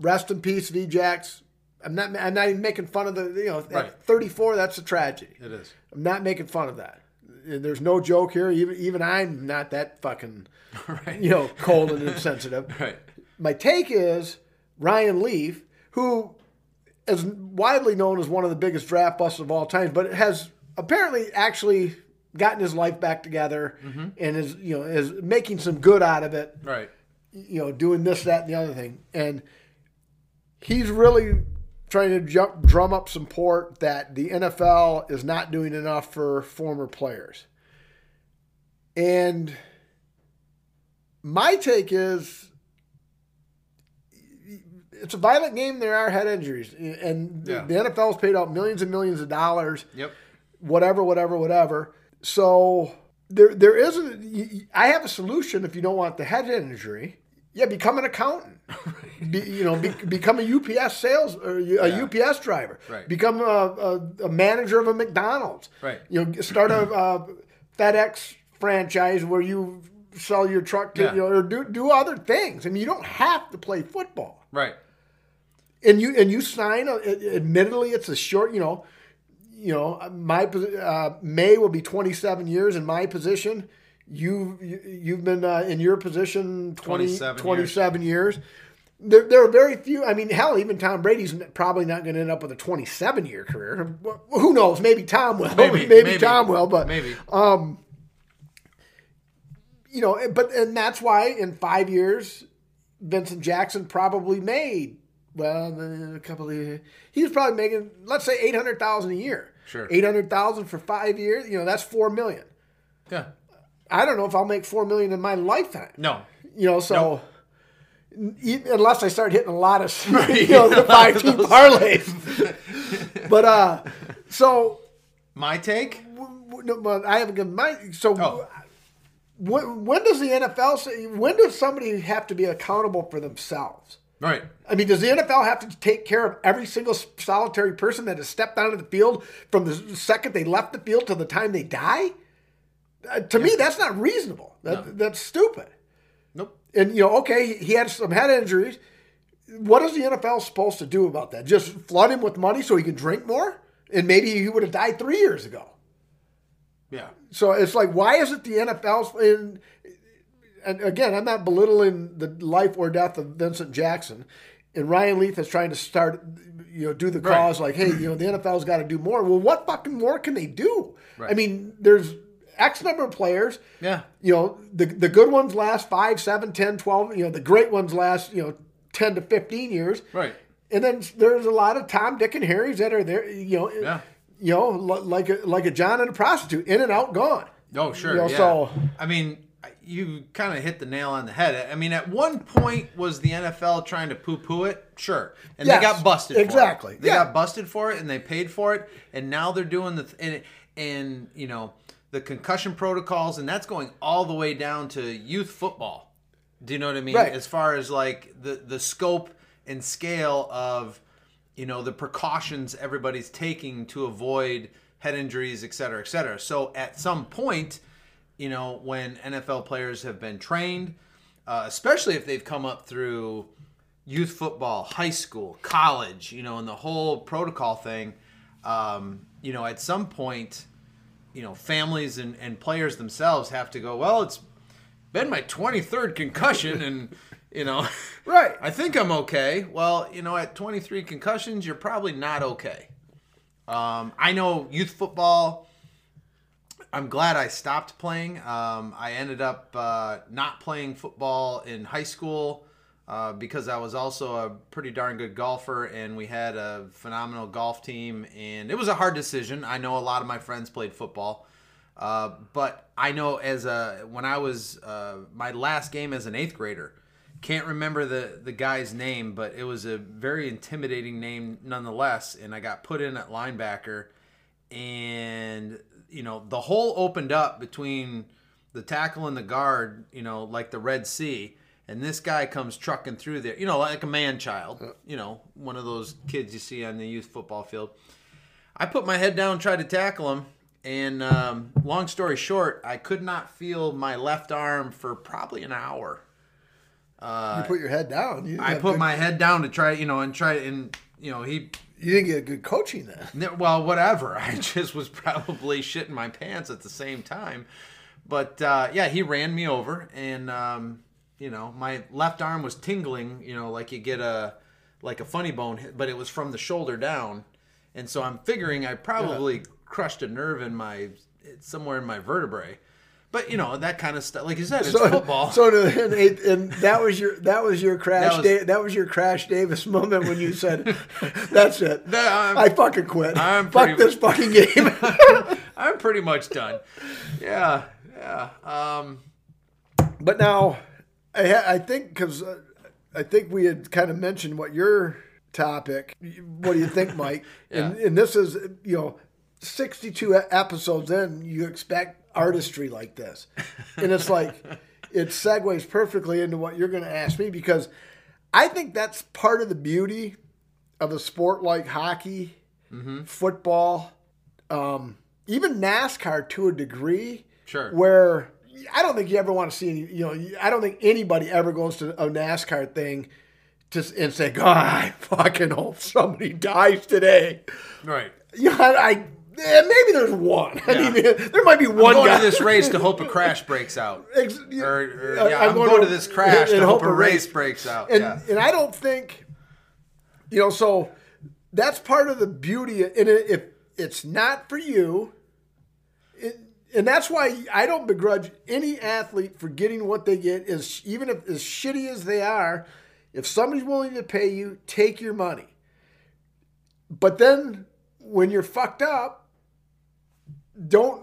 Rest in peace, VJax. I'm not. I'm not even making fun of the. You know, Right. at 34, that's a tragedy. It is. I'm not making fun of that. There's no joke here. Even even I'm not that fucking, Right. you know, cold and insensitive. Right. My take is Ryan Leaf, who is widely known as one of the biggest draft busts of all time, but has apparently actually gotten his life back together mm-hmm. and is you know is making some good out of it. Right. You know, doing this, that, and the other thing, and he's really trying to jump, drum up some support that the NFL is not doing enough for former players. And my take is it's a violent game. There are head injuries, and Yeah. the NFL has paid out millions and millions of dollars Yep. whatever, whatever, whatever. So there, there isn't. I have a solution if you don't want the head injury. Yeah, become an accountant. Be, you know, be, become a UPS sales or a Yeah. UPS driver. Right. Become a, a, a manager of a McDonald's. Right. You know, start a, uh FedEx franchise where you sell your truck to Yeah. you know, or do do other things. I mean, you don't have to play football Right. and you and you sign. A, admittedly, it's a short. You know, you know. My uh, May will be 27 years in my position. You, you you've been uh, in your position 20, 27 years. 27 years. There, there are very few. I mean, hell, even Tom Brady's probably not going to end up with a 27 year career. Who knows? Maybe Tom will. Maybe. Maybe, maybe. Tom will. But maybe. you know, but and that's why in five years, Vincent Jackson probably made well a couple of. He was probably making let's say eight hundred thousand a year. Sure. eight hundred thousand for five years. You know, that's four million. yeah. I don't know if I'll make four million in my lifetime. No. You know, so. e- Unless I start hitting a lot of you know the five team parlays, but uh, so My take. no, but I have a good my So Oh. when, when does the NFL say? When does somebody have to be accountable for themselves? Right. I mean, does the NFL have to take care of every single solitary person that has stepped onto the field from the second they left the field to the time they die? Uh, to me, that's not reasonable. That, That's stupid. Nope. And you know, okay, he had some head injuries. What is the NFL supposed to do about that? Just flood him with money so he can drink more? And maybe he would have died three years ago. Yeah. So it's like, why is it the NFL's in? And again, I'm not belittling the life or death of Vincent Jackson, and Ryan Leaf is trying to start, you know, do the Right. cause like, hey, you know, the NFL's got to do more. Well, what fucking more can they do? Right. I mean, there's X number of players. Yeah. You know, the the good ones last five, seven, 10, 12. You know, the great ones last, you know, 10 to 15 years. Right. And then there's a lot of Tom, Dick, and Harrys that are there. You know, Yeah. you know, like a like a John and a prostitute, in and out, gone. Oh, sure. You know, yeah. so- I mean, you kind of hit the nail on the head. I mean, at one point, was the NFL trying to poo-poo it? Sure, and Yes, they got busted. for it. exactly. They Yeah. got busted for it, and they paid for it, and now they're doing the th- and, and you know the concussion protocols, and that's going all the way down to youth football. Do you know what I mean? Right. As far as like the the scope and scale of you know the precautions everybody's taking to avoid head injuries, et cetera, et cetera. So at some point, you know, when NFL players have been trained, uh, especially if they've come up through youth football, high school, college, you know, and the whole protocol thing, um, you know, at some point, you know, families and, and players themselves have to go, well, it's been my 23rd concussion and, you know, Right. I think I'm okay. Well, you know, at 23 concussions, you're probably not okay. Um, I know youth football. I'm glad I stopped playing. Um, I ended up uh, not playing football in high school uh, because I was also a pretty darn good golfer, and we had a phenomenal golf team. And it was a hard decision. I know a lot of my friends played football, uh, but I know as a when I was uh, my last game as an eighth grader, can't remember the the guy's name, but it was a very intimidating name nonetheless. And I got put in at linebacker, and you know the hole opened up between the tackle and the guard, you know, like the Red Sea. And this guy comes trucking through there, you know, like a man child, you know, one of those kids you see on the youth football field. I put my head down, tried to tackle him, and um, long story short, I could not feel my left arm for probably an hour. you put your head down. I put good- my head down to try, you know, and try, and you know, he, you didn't get good coaching then. well, whatever. I just was probably shitting my pants at the same time, but uh, yeah, he ran me over, and um, you know, my left arm was tingling, you know, like you get a like a funny bone, hit, but it was from the shoulder down, and so I'm figuring I probably crushed a nerve in my somewhere in my vertebrae. But you know that kind of stuff. Like you said, it's So, football. so and, it- and that was your that was your crash That was- day. That was your crash Davis moment when you said, "That's it. That- I'm- fucking quit. I'm Fuck pretty- this fucking game." I'm pretty much done. Yeah, yeah. Um, But now, I, ha- I think because uh, I think we had kind of mentioned what your topic. What do you think, Mike? and, Yeah. and this is you know, sixty-two episodes in, you expect artistry like this, and it's like it segues perfectly into what you're going to ask me because I think that's part of the beauty of a sport like hockey, football, um, even NASCAR to a degree Sure. where I don't think you ever want to see any, you know, I don't think anybody ever goes to a NASCAR thing to, and say, God, I fucking hope somebody dies today. right. You know, I, I eh, maybe there's one. I Yeah. mean, there might be one I'm going guy. to this race to hope a crash breaks out. Ex- Or, or yeah, I'm, going, to this crash and to hope a race- breaks out. and yeah. and I don't think, you know, so that's part of the beauty. And it- if it's not for you, it, and that's why I don't begrudge any athlete for getting what they get. Is even if as shitty as they are, if somebody's willing to pay you, take your money. But then when you're fucked up, don't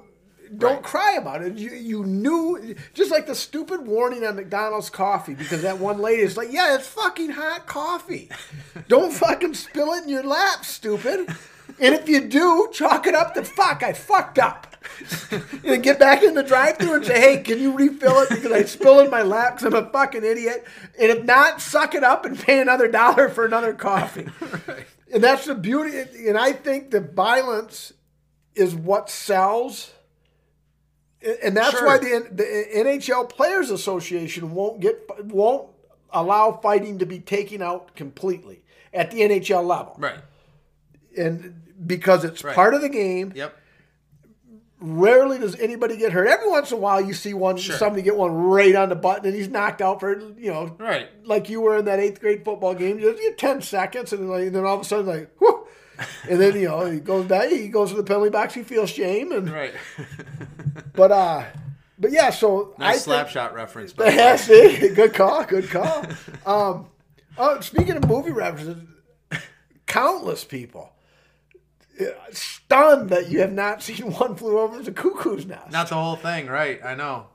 don't Right. cry about it. You you knew just like the stupid warning on McDonald's coffee because that one lady is like, yeah, it's fucking hot coffee. don't fucking spill it in your lap, stupid. And if you do, chalk it up to fuck. I fucked up. and get back in the drive-thru and say, hey, can you refill it because I spilled it in my lap because I'm a fucking idiot. And if not, suck it up and pay another dollar for another coffee. And that's the beauty. And I think the violence is what sells. And that's Sure. why the, the NHL Players Association won't get won't allow fighting to be taken out completely at the NHL level, Right. and because it's Right. part of the game. Yep. rarely does anybody get hurt. Every once in a while, you see one Sure. somebody get one right on the button, and he's knocked out for you know, Right. like you were in that eighth grade football game. You get ten seconds, and, then all of a sudden, like, whew, and then you know he goes back, he goes to the penalty box, he feels shame, and Right. but uh, but yeah, so nice think- slap shot reference. by the way. yeah, see, good call, good call. Um, oh, speaking of movie references, countless people uh, stunned that you have not seen One Flew Over the Cuckoo's Nest. Not the whole thing, right? I know.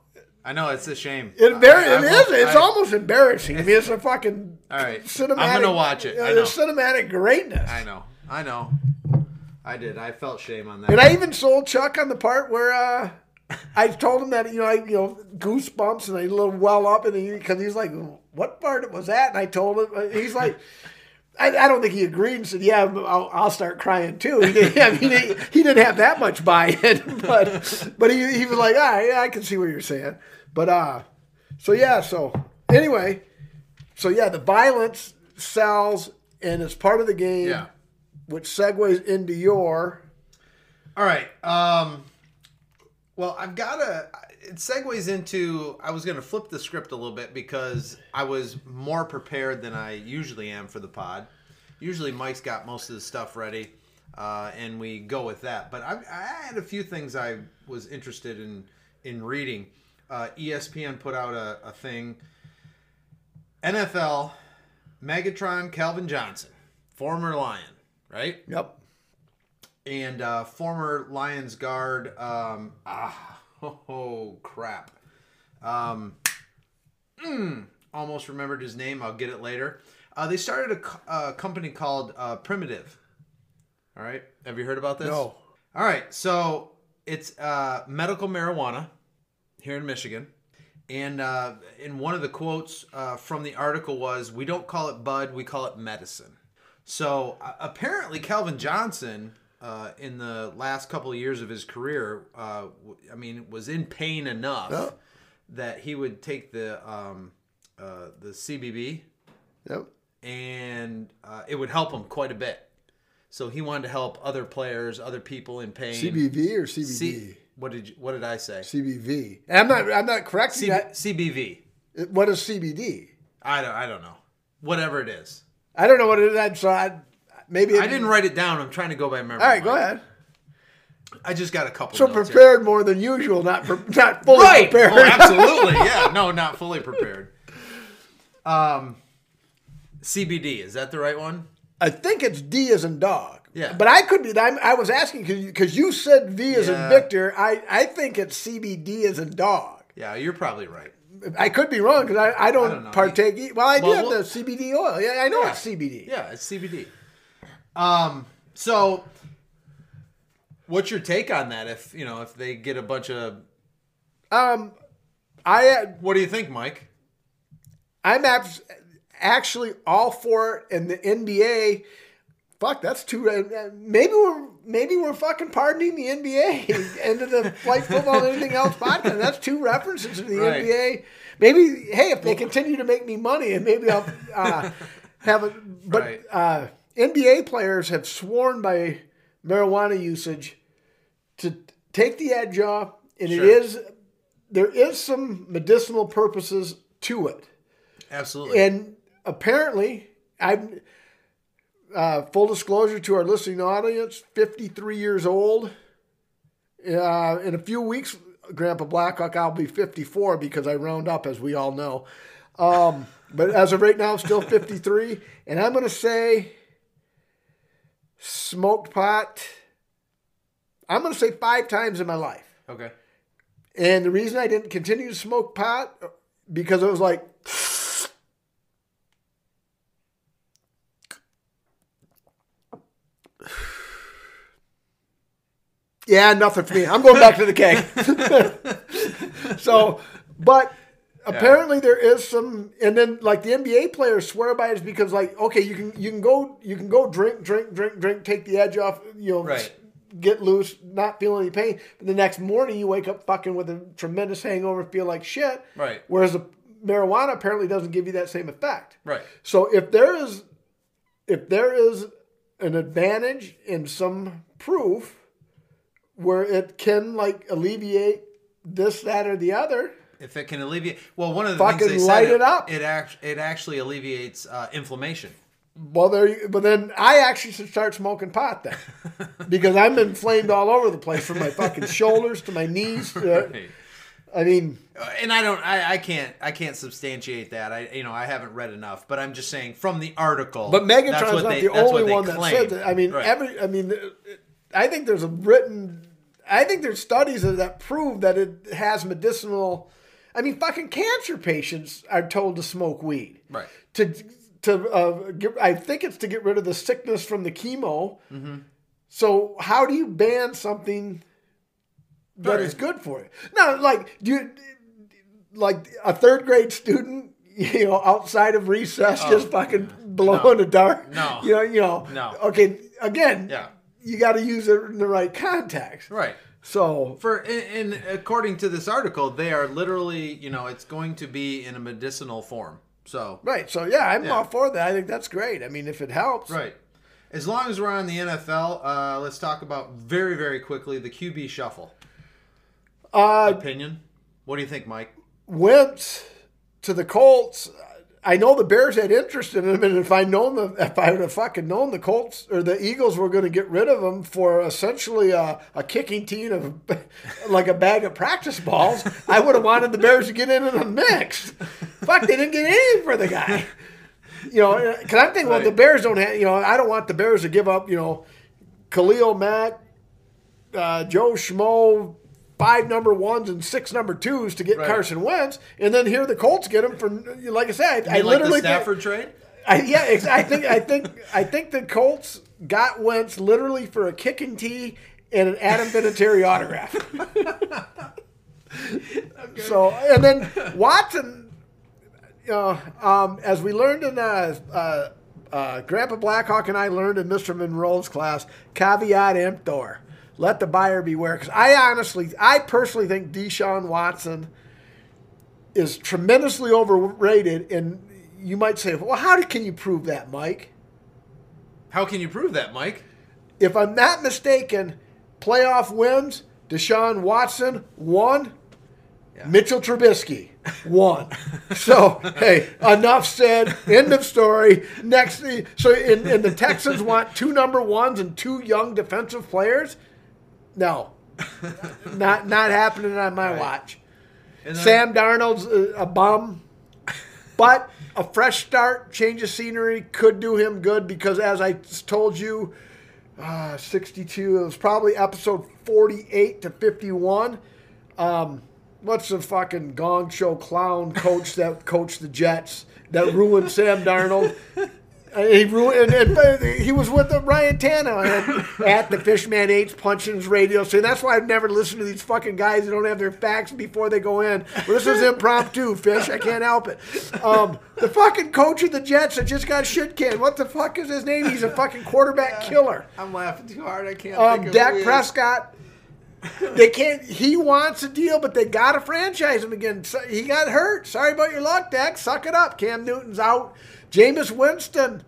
I know. It's a shame. It, very, I- it I- is. It's I- almost embarrassing. I mean, it's a fucking All right. cinematic. I'm gonna watch it. uh, I know. cinematic greatness. I know. I know. I did. I felt shame on that. And I even sold Chuck on the part where uh, I told him that you know I you know goosebumps and I little well up and because he's like, what part was that? And I told him uh, he's like. I, I don't think he agreed and said, "Yeah, I'll, I'll start crying too." He didn't, I mean, he, he didn't have that much buy-in, but but he, he was like, "Ah, yeah, I can see what you're saying." But uh, so yeah, so anyway, so yeah, the violence sells and it's part of the game, yeah. Which segues into your All right. Um, well, I've got a. It segues into. I was going to flip the script a little bit because I was more prepared than I usually am for the pod. Usually, Mike's got most of the stuff ready, uh, and we go with that. But I, I had a few things I was interested in in reading. Uh, ESPN put out a, a thing. NFL, Megatron, Calvin Johnson, former Lion, right? yep. and uh, former Lions guard. Um, ah, oh, crap. Um, mm, almost remembered his name. I'll get it later. Uh, they started a, co- a company called uh, Primitive. All right, have you heard about this? No. All right, so it's uh, medical marijuana here in Michigan. And uh, in one of the quotes uh, from the article was, "We don't call it bud, we call it medicine." So uh, apparently, Calvin Johnson, uh, in the last couple of years of his career, uh, w- I mean, was in pain enough that he would take the um, uh, the CBB Yep. and uh, it would help him quite a bit. So he wanted to help other players, other people in pain. CBV or CBD? C- what did you, what did I say? CBV. And I'm not. I'm not correcting C- that. CBV. What is CBD? I don't I don't know. Whatever it is. I don't know what it is. So I maybe I didn't write it down. I'm trying to go by memory. All right, go ahead. I just got a couple. So notes here. prepared more than usual, not pre- not fully Right. prepared. Oh, absolutely. Yeah. No, not fully prepared. Um, CBD is that the right one? I think it's D as in dog. Yeah. But I could be. I'm, I was asking because you said V as in Victor. I, I think it's CBD as in dog. Yeah, you're probably right. I could be wrong because I, I don't, don't partake. Well, I do have we'll- the CBD oil. Yeah, I know Yeah. it's CBD. Yeah, it's CBD. Um, so what's your take on that? If you know, if they get a bunch of, Um, I uh, what do you think, Mike? I'm abs- actually all for it. And the NBA, fuck, that's too. Uh, maybe we're maybe we're fucking pardoning the NBA into the flight football and anything else podcast. That's two references to the Right. NBA. Maybe hey, if they continue to make me money, and maybe I'll uh, have a. But Right. uh, NBA players have sworn by marijuana usage to take the edge off, and Sure. it is there is some medicinal purposes to it. Absolutely. And apparently, I'm uh, full disclosure to our listening audience: 53 years old. Uh, in a few weeks, Grandpa Blackhawk, I'll be 54 because I round up, as we all know. Um, but as of right now, I'm still 53, and I'm going to say smoked pot. I'm going to say five times in my life. okay. And the reason I didn't continue to smoke pot because it was like Yeah, nothing for me. I'm going back to the keg. so, but apparently there is some and then like the NBA players swear by it is because like okay, you can you can go you can go drink drink drink drink take the edge off, you know, Right. get loose, not feel any pain. But the next morning you wake up fucking with a tremendous hangover, feel like shit. Right. Whereas the marijuana apparently doesn't give you that same effect. Right. So if there is if there is an advantage in some proof, where it can like alleviate this, that, or the other. If it can alleviate, well, one of the Fucking things they light said it up. It act, it actually alleviates uh, inflammation. Well, there. you- But then I actually should start smoking pot then, because I'm inflamed all over the place from my fucking shoulders to my knees. to- Right. I mean, Uh, And I don't, I, I can't, I can't substantiate that. I, you know, I haven't read enough, but I'm just saying from the article. but Megatron's not they- the only one that said that. I mean, Right. every. I mean, I think there's a written. I think there's studies that- that prove that it has medicinal. I mean, fucking cancer patients are told to smoke weed. Right. To to uh, get, I think it's to get rid of the sickness from the chemo. Mm-hmm. So how do you ban something that is Right. good for you? Now, like do you like a third grade student, you know, outside of recess, just fucking blowing a dart. Oh, No. you know, you know. No. Okay, again, Yeah. You got to use it in the right context. right. So, For and, and according to this article, they are literally, you know, it's going to be in a medicinal form. So right. So yeah, I'm Yeah. all for that. I think that's great. I mean, if it helps, right. As long as we're on the NFL, uh, let's talk about very, very quickly the QB shuffle. Uh, Opinion? What do you think, Mike? Wentz to the Colts. I know the Bears had interest in him, and if I known the, if I would have fucking known the Colts or the Eagles were going to get rid of him for essentially a, a kicking team of like a bag of practice balls, I would have wanted the Bears to get in in a mix. Fuck, they didn't get anything for the guy. You know, because I'm thinking, well, Right. the Bears don't have. You know, I don't want the Bears to give up. You know, Khalil Mack, uh, Joe Schmo, five number ones and six number twos to get Right. Carson Wentz, and then here the Colts get him for like I said, I, I like literally the Stafford trade? I, yeah, I think I think I think the Colts got Wentz literally for a kicking tee and an Adam Vinatieri autograph. So and then Watson, you know, um, as we learned in uh, uh, uh, Grandpa Blackhawk and I learned in Mr. Monroe's class, caveat emptor, let the buyer beware. Because I honestly, I personally think Deshaun Watson is tremendously overrated, and you might say, well, how can you prove that, Mike? How can you prove that, Mike? If I'm not mistaken, playoff wins, Deshaun Watson, one. Mitchell Trubisky, one. so, hey, enough said. End of story. Next, so, and, and the Texans want two number ones and two young defensive players? No. not not happening on my Right. watch. And then- Sam Darnold's a, a bum, but a fresh start, change of scenery could do him good because, as I told you, uh, 62, it was probably episode 48 to 51. Um, what's the fucking gong show clown coach that coached the Jets that ruined Sam Darnold? He ruined, and, and he was with Ryan Tannehill at, the Fishman Eights Punchins radio. So that's why I've never listened to these fucking guys who don't have their facts before they go in. Well, this is impromptu, Fish. I can't help it. Um, the fucking coach of the Jets that just got shit canned. What the fuck is his name? He's a fucking quarterback killer. I'm laughing too hard. I can't Um, think of Dak. Prescott. They can't. He wants a deal, but they gotta franchise him again. So he got hurt. Sorry about your luck, Dak. Suck it up. Cam Newton's out. Jameis Winston.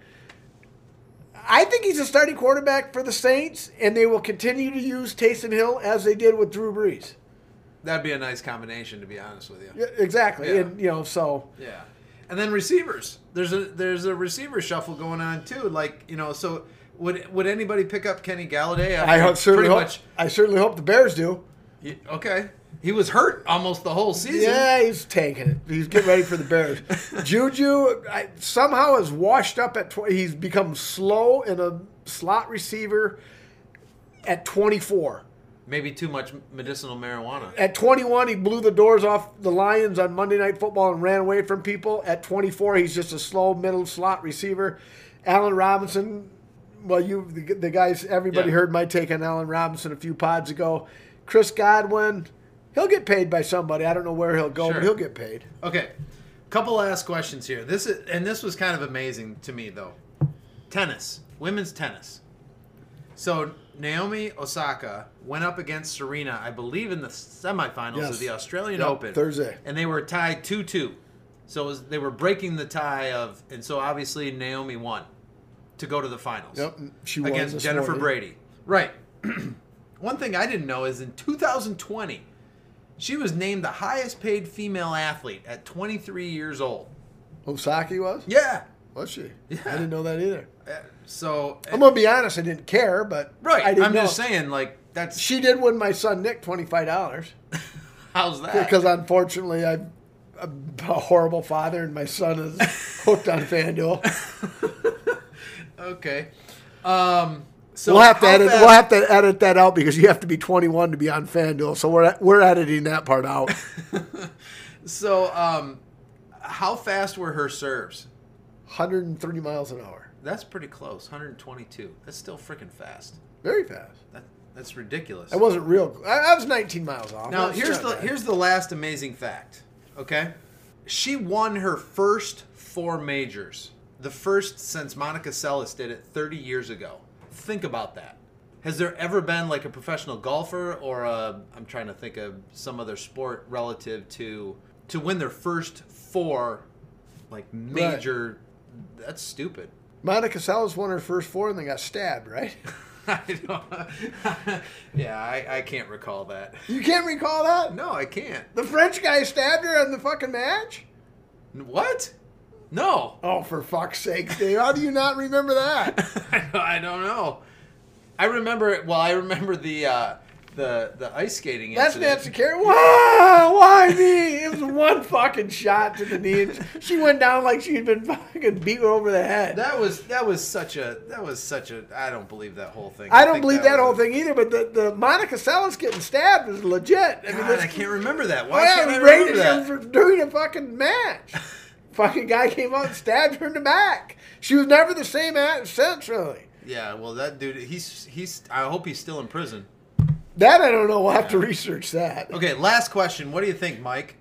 I think he's a starting quarterback for the Saints, and they will continue to use Taysom Hill as they did with Drew Brees. That'd be a nice combination, to be honest with you. Yeah, exactly. Yeah. And you know, so Yeah, and then receivers. There's a there's a receiver shuffle going on too. Like you know, so would would anybody pick up Kenny Golladay? After I hope, certainly pretty hope, much. I certainly hope the Bears do. He- okay, he was hurt almost the whole season. Yeah, he's tanking it. He's getting ready for the Bears. Juju I, somehow is washed up at. Tw- he's become slow in a slot receiver at 24. Maybe too much medicinal marijuana. At 21, he blew the doors off the Lions on Monday Night Football and ran away from people. At 24, he's just a slow middle slot receiver. Allen Robinson, well, you the, the guys, everybody Yeah. heard my take on Allen Robinson a few pods ago. Chris Godwin, he'll get paid by somebody. I don't know where he'll go, Sure. but he'll get paid. Okay, couple last questions here. This is and this was kind of amazing to me though. Tennis, women's tennis. So Naomi Osaka went up against Serena, I believe, in the semifinals Yes. of the Australian Yep, Open Thursday. and they were tied two-two. So it was, they were breaking the tie of, and so obviously Naomi won to go to the finals Yep, she won against Jennifer morning. Brady. Right. one thing I didn't know is in 2020, she was named the highest paid female athlete at 23 years old. Osaki was? Yeah. Was she? Yeah. I didn't know that either. Uh, So I'm gonna be honest, I didn't care, but right, I didn't I'm know. just saying like that's She did win my son Nick twenty five dollars how's that? because unfortunately I'm a horrible father and my son is hooked on FanDuel. okay. Um so we'll have to edit. fast- We'll have to edit that out because you have to be 21 to be on FanDuel. So we're we're editing that part out. So um how fast were her serves? 130 miles an hour, That's pretty close. 122. That's still freaking fast. very fast. That, that's ridiculous. I wasn't real. I, I was 19 miles off. Now here's the bad. here's the last amazing fact. Okay, she won her first four majors, the first since Monica Seles did it 30 years ago. Think about that. Has there ever been like a professional golfer or a I'm trying to think of some other sport relative to to win their first four like major? That's stupid. Monica Seles won her first four and then got stabbed. Right? I don't, yeah, I, I can't recall that. You can't recall that? No, I can't. The French guy stabbed her in the fucking match? What? No. Oh, for fuck's sake, Dave. How do you not remember that? I don't know. I remember. It well, I remember the uh, the the ice skating. That's incident. Nancy Carey. Why? Why me? It was one fucking shot to the knee. and She went down like she'd been fucking beat over the head. That was that was such a that was such a. I don't believe that whole thing. I don't believe that, was whole thing either, but the, the Monica Seles getting stabbed is legit. I mean, God, I can't remember that. Oh, Why yeah, can't I remember that? during a fucking match. fucking guy came out and stabbed her in the back. She was never the same at since, really. Yeah, well, that dude, he's he's. I hope he's still in prison. That I don't know. We'll have to research that. Okay, last question. What do you think, Mike?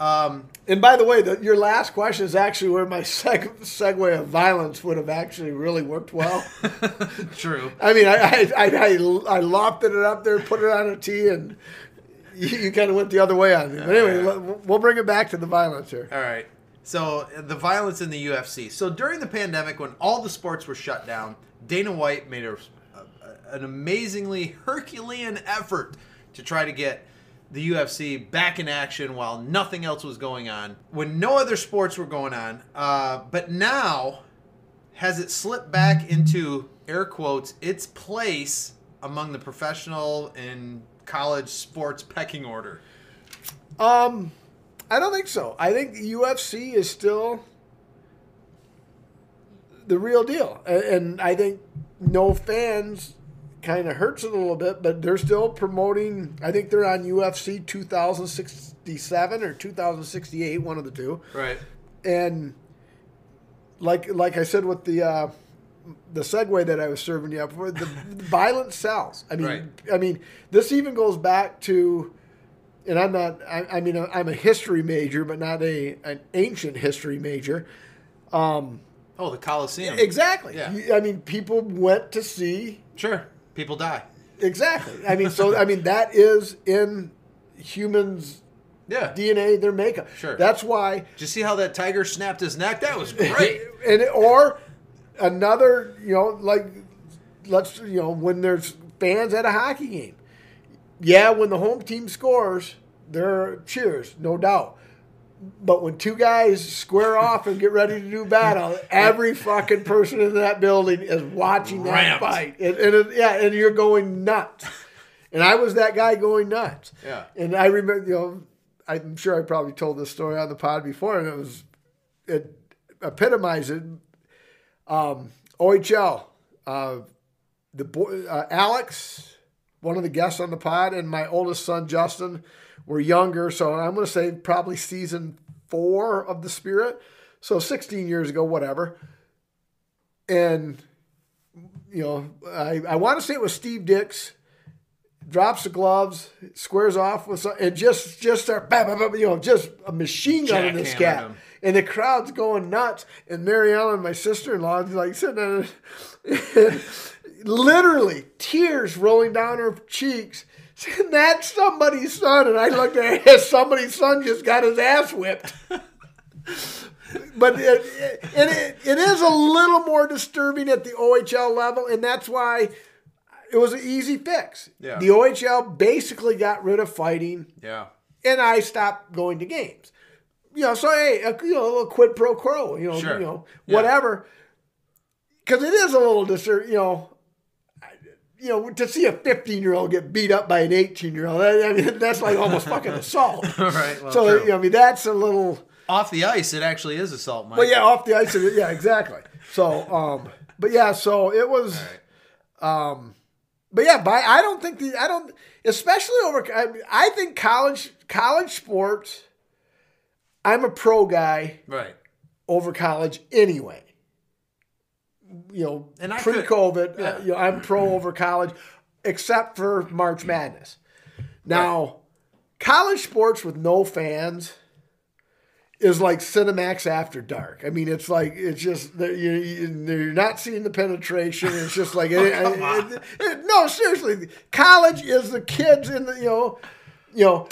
Um, And by the way, the, your last question is actually where my seg- segue of violence would have actually really worked well. true. I mean, I I, I, I, I lofted it up there, put it on a tee, and you, you kind of went the other way on me. But anyway, let- we'll bring it back to the violence here. All right. So the violence in the UFC. So during the pandemic, when all the sports were shut down, Dana White made a, a- an amazingly Herculean effort to try to get the UFC back in action while nothing else was going on, when no other sports were going on. Uh, but now, has it slipped back into air quotes its place among the professional and college sports pecking order? Um, I don't think so. I think the UFC is still the real deal, and I think no fans kind of hurts it a little bit, but they're still promoting. I think they're on UFC 2067 or 2068, one of the two. Right. and like like I said with the uh, the segue that I was serving you up for, the, the violence sells. I mean, Right. I mean, this even goes back to, and I'm not. I, I mean, I'm a history major, but not a an ancient history major. Um, Oh, the Coliseum. exactly. Yeah. I mean, people went to see. Sure. People die. Exactly. I mean, so I mean that is in humans' Yeah. DNA, their makeup. Sure. That's why Did you see how that tiger snapped his neck? That was great. and or another, you know, like let's you know when there's fans at a hockey game. Yeah, when the home team scores, there are cheers, no doubt. But when two guys square off and get ready to do battle, every fucking person in that building is watching that fight, and, and it, yeah, and you're going nuts. And I was that guy going nuts. Yeah. And I remember, you know, I'm sure I probably told this story on the pod before, and it was it epitomized it. Um, OHL, uh, the boy, uh, Alex, one of the guests on the pod, and my oldest son Justin were younger, so I'm going to say probably season four of the Spirit, so 16 years ago, whatever. And you know, I, I want to say it was Steve Dix drops the gloves, squares off with some, and just just start, bam, you know, just a machine gun in this cat. him. And the crowd's going nuts. And Mary Ellen, my sister-in-law, is like sitting there, literally tears rolling down her cheeks. saying, That's somebody's son. And I looked at it, somebody's son just got his ass whipped. but it, it, and it, it is a little more disturbing at the OHL level, and that's why it was an easy fix. Yeah. The OHL basically got rid of fighting, Yeah. and I stopped going to games. You know, so hey, a, you know, a little quid pro quo. You know, Sure. you know, whatever. Because it is a little disser. You know. You know, to see a 15 year old get beat up by an 18 year old, I mean, that's like almost fucking assault. right. Well, so, you know, I mean, that's a little. off the ice, it actually is assault, Mike. But yeah, off the ice. Yeah, exactly. So, um, but yeah, so it was. Right. Um, but yeah, by I don't think the I don't especially over. I, I think college college sports. I'm a pro guy Right. over college anyway. You know, And I pre-COVID, uh, yeah. you know, I'm pro over college, except for March Madness. Now, college sports with no fans is like Cinemax after dark. I mean, it's like it's just that you, you- you're not seeing the penetration. It's just like it- it- it- no, seriously, college is the kids in the you know, you know.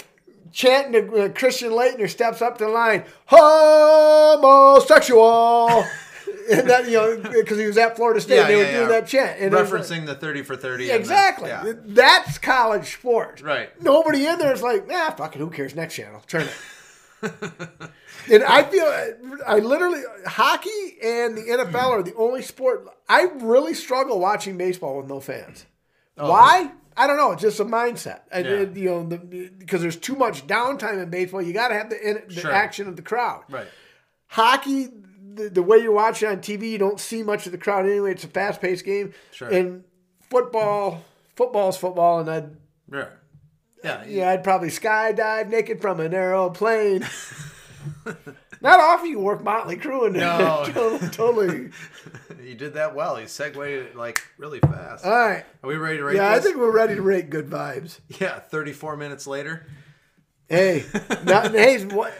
Chanting to uh, Christian Laettner steps up to the line, homosexual, that you know because he was at Florida State, Yeah, they were doing yeah. that chant, and was like- Referencing the 30 for 30. yeah, and the- exactly. yeah. That's college sports. Right. Nobody in there is like, nah, fuck it, who cares? Next channel, turn it. and I feel, I literally, hockey and the NFL are the only sport. I really struggle watching baseball with no fans. Oh. Why? I don't know. It's just a mindset. Oh. Yeah. it- you know, the, because there's too much downtime in baseball. You got to have the, in, the Sure. action of the crowd Right. hockey, the, the way you watch it on TV, you don't see much of the crowd anyway. It's a fast paced game. Sure. And football, football's football, and I'd Yeah. Yeah. yeah, I'd probably skydive naked from an aeroplane. Not often you work Motley Crue and No. totally. You did that well. You segued it like really fast. All right. Are we ready to rate Yeah, I think we're ready to rate good vibes. yeah, 34 minutes later. Hey, not, hey, what,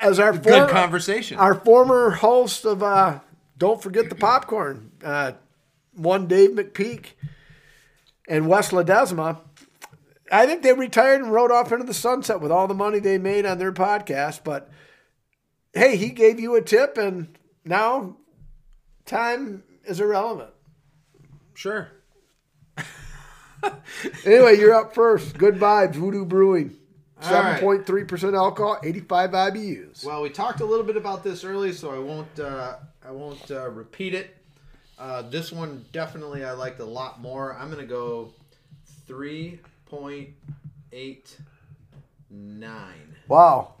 as our Good former, conversation. our former host of uh, Don't Forget the Popcorn, uh, one Dave McPeak and Wes Ledesma, I think they retired and rode off into the sunset with all the money they made on their podcast. But hey, he gave you a tip, and now time is irrelevant. sure. Anyway, you're up first. Good vibes, Voodoo Brewing. All right. 7.3% alcohol, 85 IBUs. Well, we talked a little bit about this early, so I won't. Uh, I won't uh, repeat it. Uh, this one definitely I liked a lot more. I'm gonna go three point eight nine. Wow.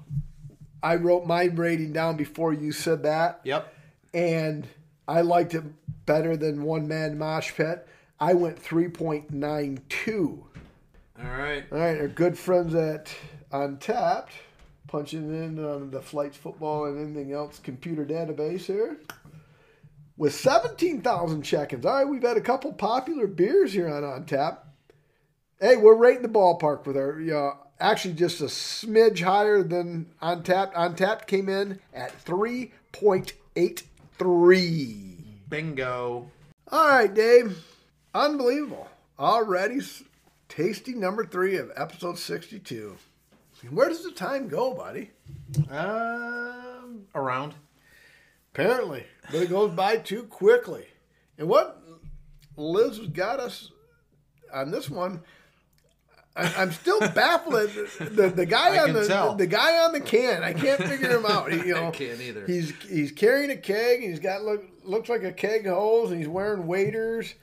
I wrote my rating down before you said that, Yep. and I liked it better than One Man Mosh Pit. I went 3.92. All right. All right, our good friends at Untappd, punching in on the flights, football, and anything else computer database here. With 17,000 check-ins. All right, we've had a couple popular beers here on Untappd. Hey, we're right in the ballpark with our, uh, actually just a smidge higher than Untappd. Untappd came in at 3.83. Bingo. All right, Dave. Unbelievable. Already tasty number three of episode 62. Where does the time go, buddy? Um, around. Apparently. But it goes by too quickly. And what Liz got us on this one, I, I'm still baffled. The, the guy on can the, the guy on the can, I can't figure him out. He, you know, I can't either. He's he's carrying a keg. And he's got look looks like a keg hose, and he's wearing waders,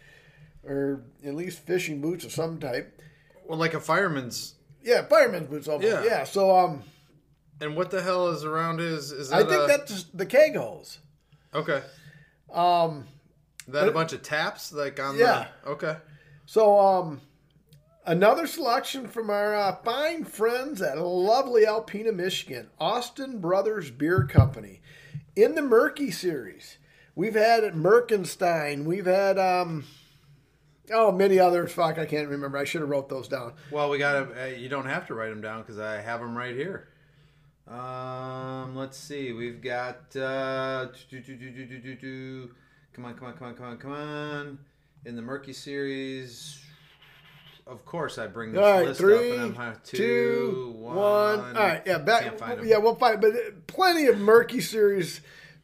or at least fishing boots of some type. Well, like a fireman's. Yeah, fireman's boots. Almost. Yeah. Yeah. So um, And what the hell is around is Is I think a- that's the keg hose. okay. Um, Is that a bunch of taps like on Yeah. the? Okay. so um, another selection from our uh, fine friends at lovely Alpena, Michigan, Austin Brothers Beer Company, in the Murky series. We've had Merkenstein. We've had um, oh many others. Fuck, I can't remember. I should have wrote those down. Well, we gotta. Uh, you don't have to write them down because I have them right here. Um, let's see. We've got. Uh. Come on, come on, come on, come on, come on. In the murky series, of course, I bring this All right, list three, up, and I'm have two, two, one. All right, yeah, back. Can't find 'em. Yeah, we'll find, but uh, plenty of murky series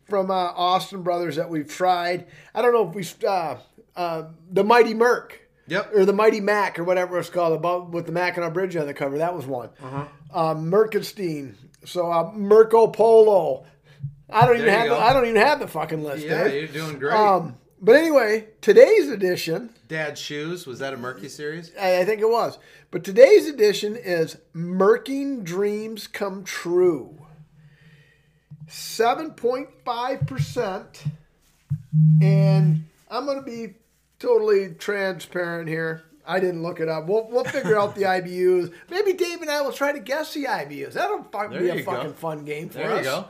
from uh, Austin Brothers that we've tried. I don't know if we uh, uh, the Mighty Merc. Yep. Or the Mighty Mac or whatever it's called, about with the Mackinac Bridge on the cover. That was one. Uh-huh. Uh, Merkenstein. So uh, Merco Polo. I don't even There you have. The. I don't even have the fucking list. Yeah, Dave. you're doing great. Um, but anyway, today's edition, Dad's shoes was that a murky series? I, I think it was, but today's edition is Murking Dreams Come True. 7.5%. And I'm going to be totally transparent here. I didn't look it up. We'll, we'll figure out the IBUs. Maybe Dave and I will try to guess the IBUs. That'll There be a you go. fucking fun game for There us. you go.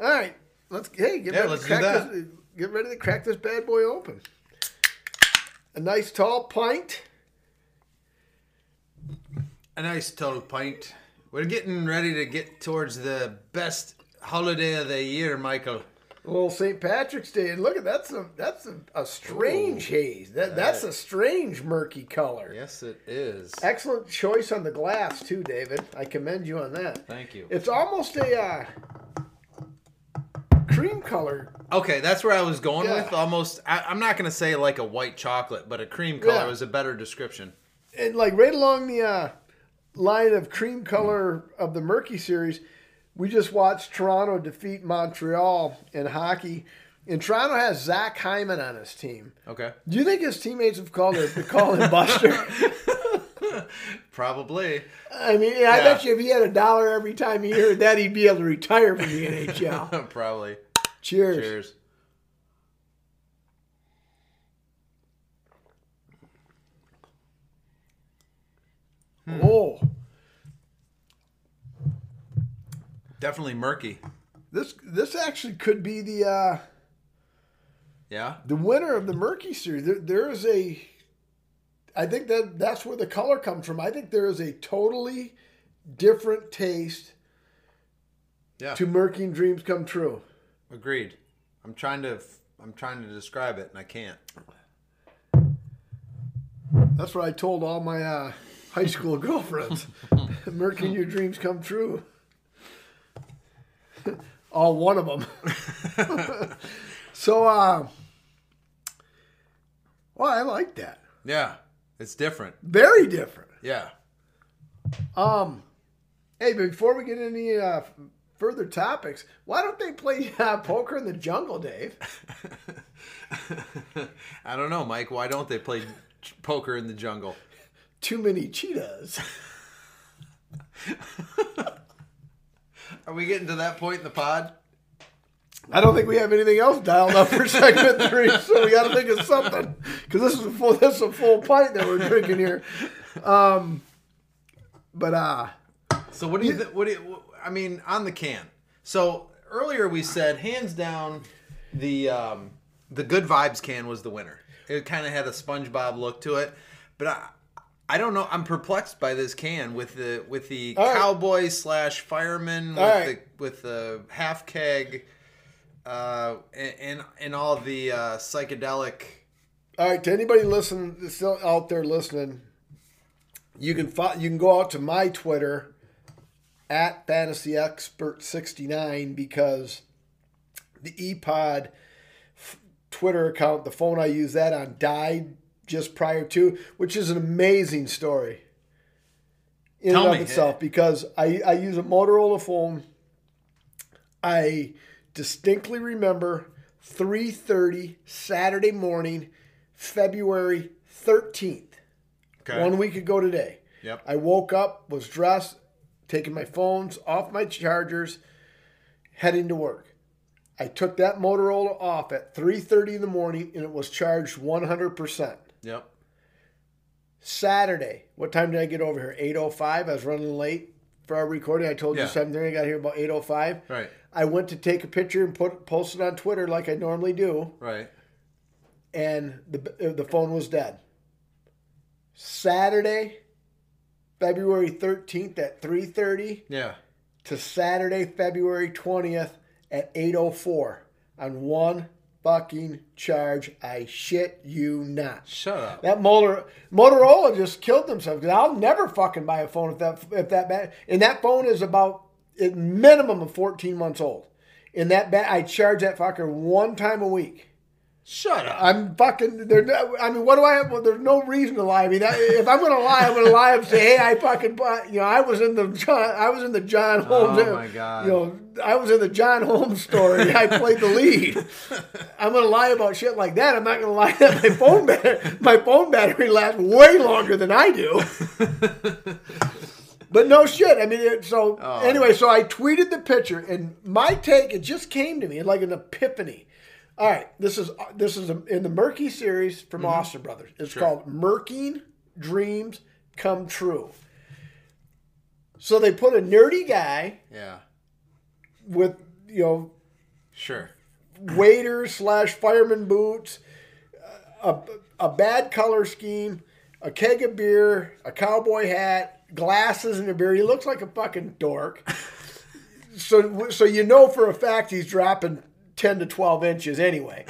All right, let's hey get Yeah, ready let's to do crack that. this. Get ready to crack this bad boy open. A nice tall pint. A nice tall pint. We're getting ready to get towards the best holiday of the year, Michael. Little St. Patrick's Day, and look at that's a that's a, a strange haze. That that's a strange murky color. Yes, it is. Excellent choice on the glass too, David. I commend you on that. Thank you. It's almost a uh, cream color. Okay, that's where I was going Yeah. with. Almost, I, I'm not going to say like a white chocolate, but a cream color Yeah. was a better description. and like right along the uh, line of cream color of the murky series, we just watched Toronto defeat Montreal in hockey, and Toronto has Zach Hyman on his team. Okay. Do you think his teammates have called him, call him Buster? Probably. I mean, I Yeah. bet you if he had a dollar every time he heard that, he'd be able to retire from the NHL. Probably. Cheers. Cheers. Oh, Definitely murky. this this actually could be the uh, Yeah. the winner of the murky series. There, there is a, I think that that's where the color comes from. I think there is a totally different taste Yeah. to murking dreams come true. Agreed. I'm trying to. I'm trying to describe it, and I can't. That's what I told all my uh, high school girlfriends. Murking your dreams come true. all one of them. so, uh, well, I like that. Yeah. It's different. Very different. Yeah. Um, hey, before we get any uh, further topics, why don't they play uh, poker in the jungle, Dave? I don't know, Mike. Why don't they play poker in the jungle? Too many cheetahs. Are we getting to that point in the pod? I don't think we have anything else dialed up for segment three, so we got to think of something because this is a full this is a full pint that we're drinking here. Um, but uh, So what do you? Th- what do you? I mean, on the can. So earlier we said hands down, the um, the good vibes can was the winner. It kind of had a SpongeBob look to it, but I. I don't know. I'm perplexed by this can with the with the All right. cowboy slash fireman with All right. the with the half keg, uh, and and, and all the uh, psychedelic. all right, to anybody listening still out there listening, you can fo- you can go out to my Twitter at Fantasy Expert sixty nine because the ePod f- Twitter account, the phone I use that on, died just prior to, which is an amazing story in Tell and me. of itself because I, I use a Motorola phone. I distinctly remember 3:30 Saturday morning, February 13th. Okay. One week ago today. Yep. I woke up, was dressed, taking my phones off my chargers, heading to work. I took that Motorola off at 3:30 in the morning and it was charged 100%. Yep. Saturday, what time did I get over here? 8:05. I was running late for our recording. I told Yeah. you 7:30. I got here about 8:05. Right. I went to take a picture and put post it on Twitter like I normally do, Right. and the uh, the phone was dead. Saturday, February 13th at 3:30 Yeah. to Saturday, February 20th at 8:04 on one fucking charge. I shit you not. Shut up. That Motor, Motorola just killed themselves. I'll never fucking buy a phone if that if that bad. And that phone is about a minimum of 14 months old. And that ba- I charge that fucker one time a week. Shut up. I'm fucking. There. I mean, what do I have? Well, there's no reason to lie. I mean, that, if I'm gonna lie, I'm gonna lie and say, "Hey, I fucking, bought, you know, I was in the John, I was in the John oh Holmes. Oh, my God. You know, I was in the John Holmes story. I played the lead. I'm gonna lie about shit like that. I'm not gonna lie that my phone battery, my phone battery lasts way longer than I do. But no shit. I mean, it, so Oh. anyway, so I tweeted the picture, and my take it just came to me like an epiphany. All right, this is uh, this is in the Murky series from mm-hmm. Austin Brothers. It's Sure. called "Murking Dreams Come True." So they put a nerdy guy yeah. with you know Sure. waiter slash fireman boots, a, a bad color scheme, a keg of beer, a cowboy hat, glasses, and a beer. He looks like a fucking dork. so, so you know for a fact he's dropping ten to twelve inches anyway,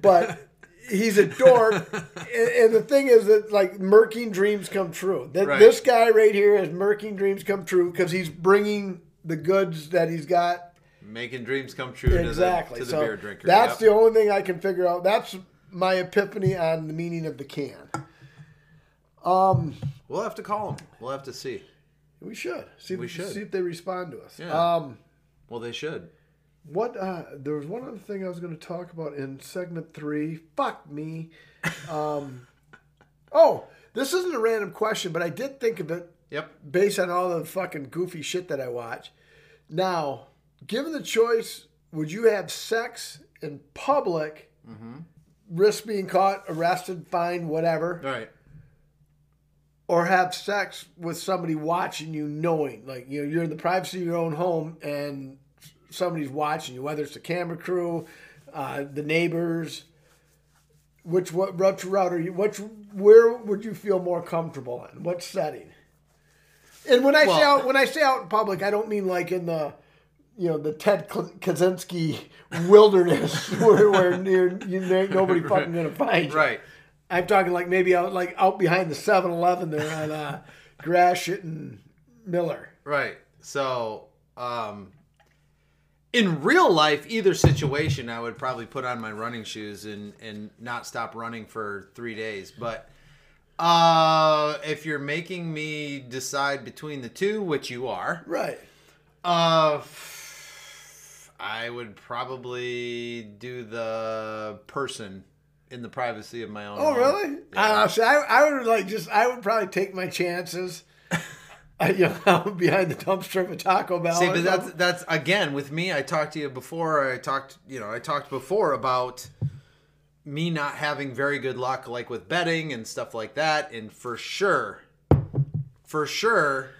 but. He's a dork, and, and the thing is that like murking dreams come true. That Right. this guy right here is murking dreams come true because he's bringing the goods that he's got Making dreams come true exactly. to the, to the so beer drinker. That's Yep. the only thing I can figure out. That's my epiphany on the meaning of the can. Um, We'll have to call them. We'll have to see. We should see. We if, should. see if they respond to us. Yeah. Um, Well, they should. What? Uh, there was one other thing I was going to talk about in segment three. Fuck me. Um, oh, this isn't a random question, but I did think of it Yep. based on all the fucking goofy shit that I watch. Now, given the choice, would you have sex in public, Mm-hmm. risk being caught, arrested, fined, whatever, All right. or have sex with somebody watching you, knowing, like you know, you're in the privacy of your own home and somebody's watching you, whether it's the camera crew, uh, the neighbors. Which what which route are you? Which where would you feel more comfortable in? What setting? And when I say out when I say out in public, I don't mean like in the you know the Ted Kaczynski wilderness where, where near you ain't nobody fucking gonna find you. Right. I'm talking like maybe out like out behind the 7-Eleven there on uh, Gratiot and Miller. Right. So, um, in real life, either situation, I would probably put on my running shoes and and not stop running for three days. But uh, if you're making me decide between the two, which you are, Right. uh, I would probably do the person in the privacy of my own. Oh home. really? Know. See, I, I would like just I would probably take my chances. I, you know, behind the dumpster of a Taco Bell. See, but that's that's again with me. I talked to you before. I talked, you know, I talked before about me not having very good luck, like with betting and stuff like that. And for sure, for sure,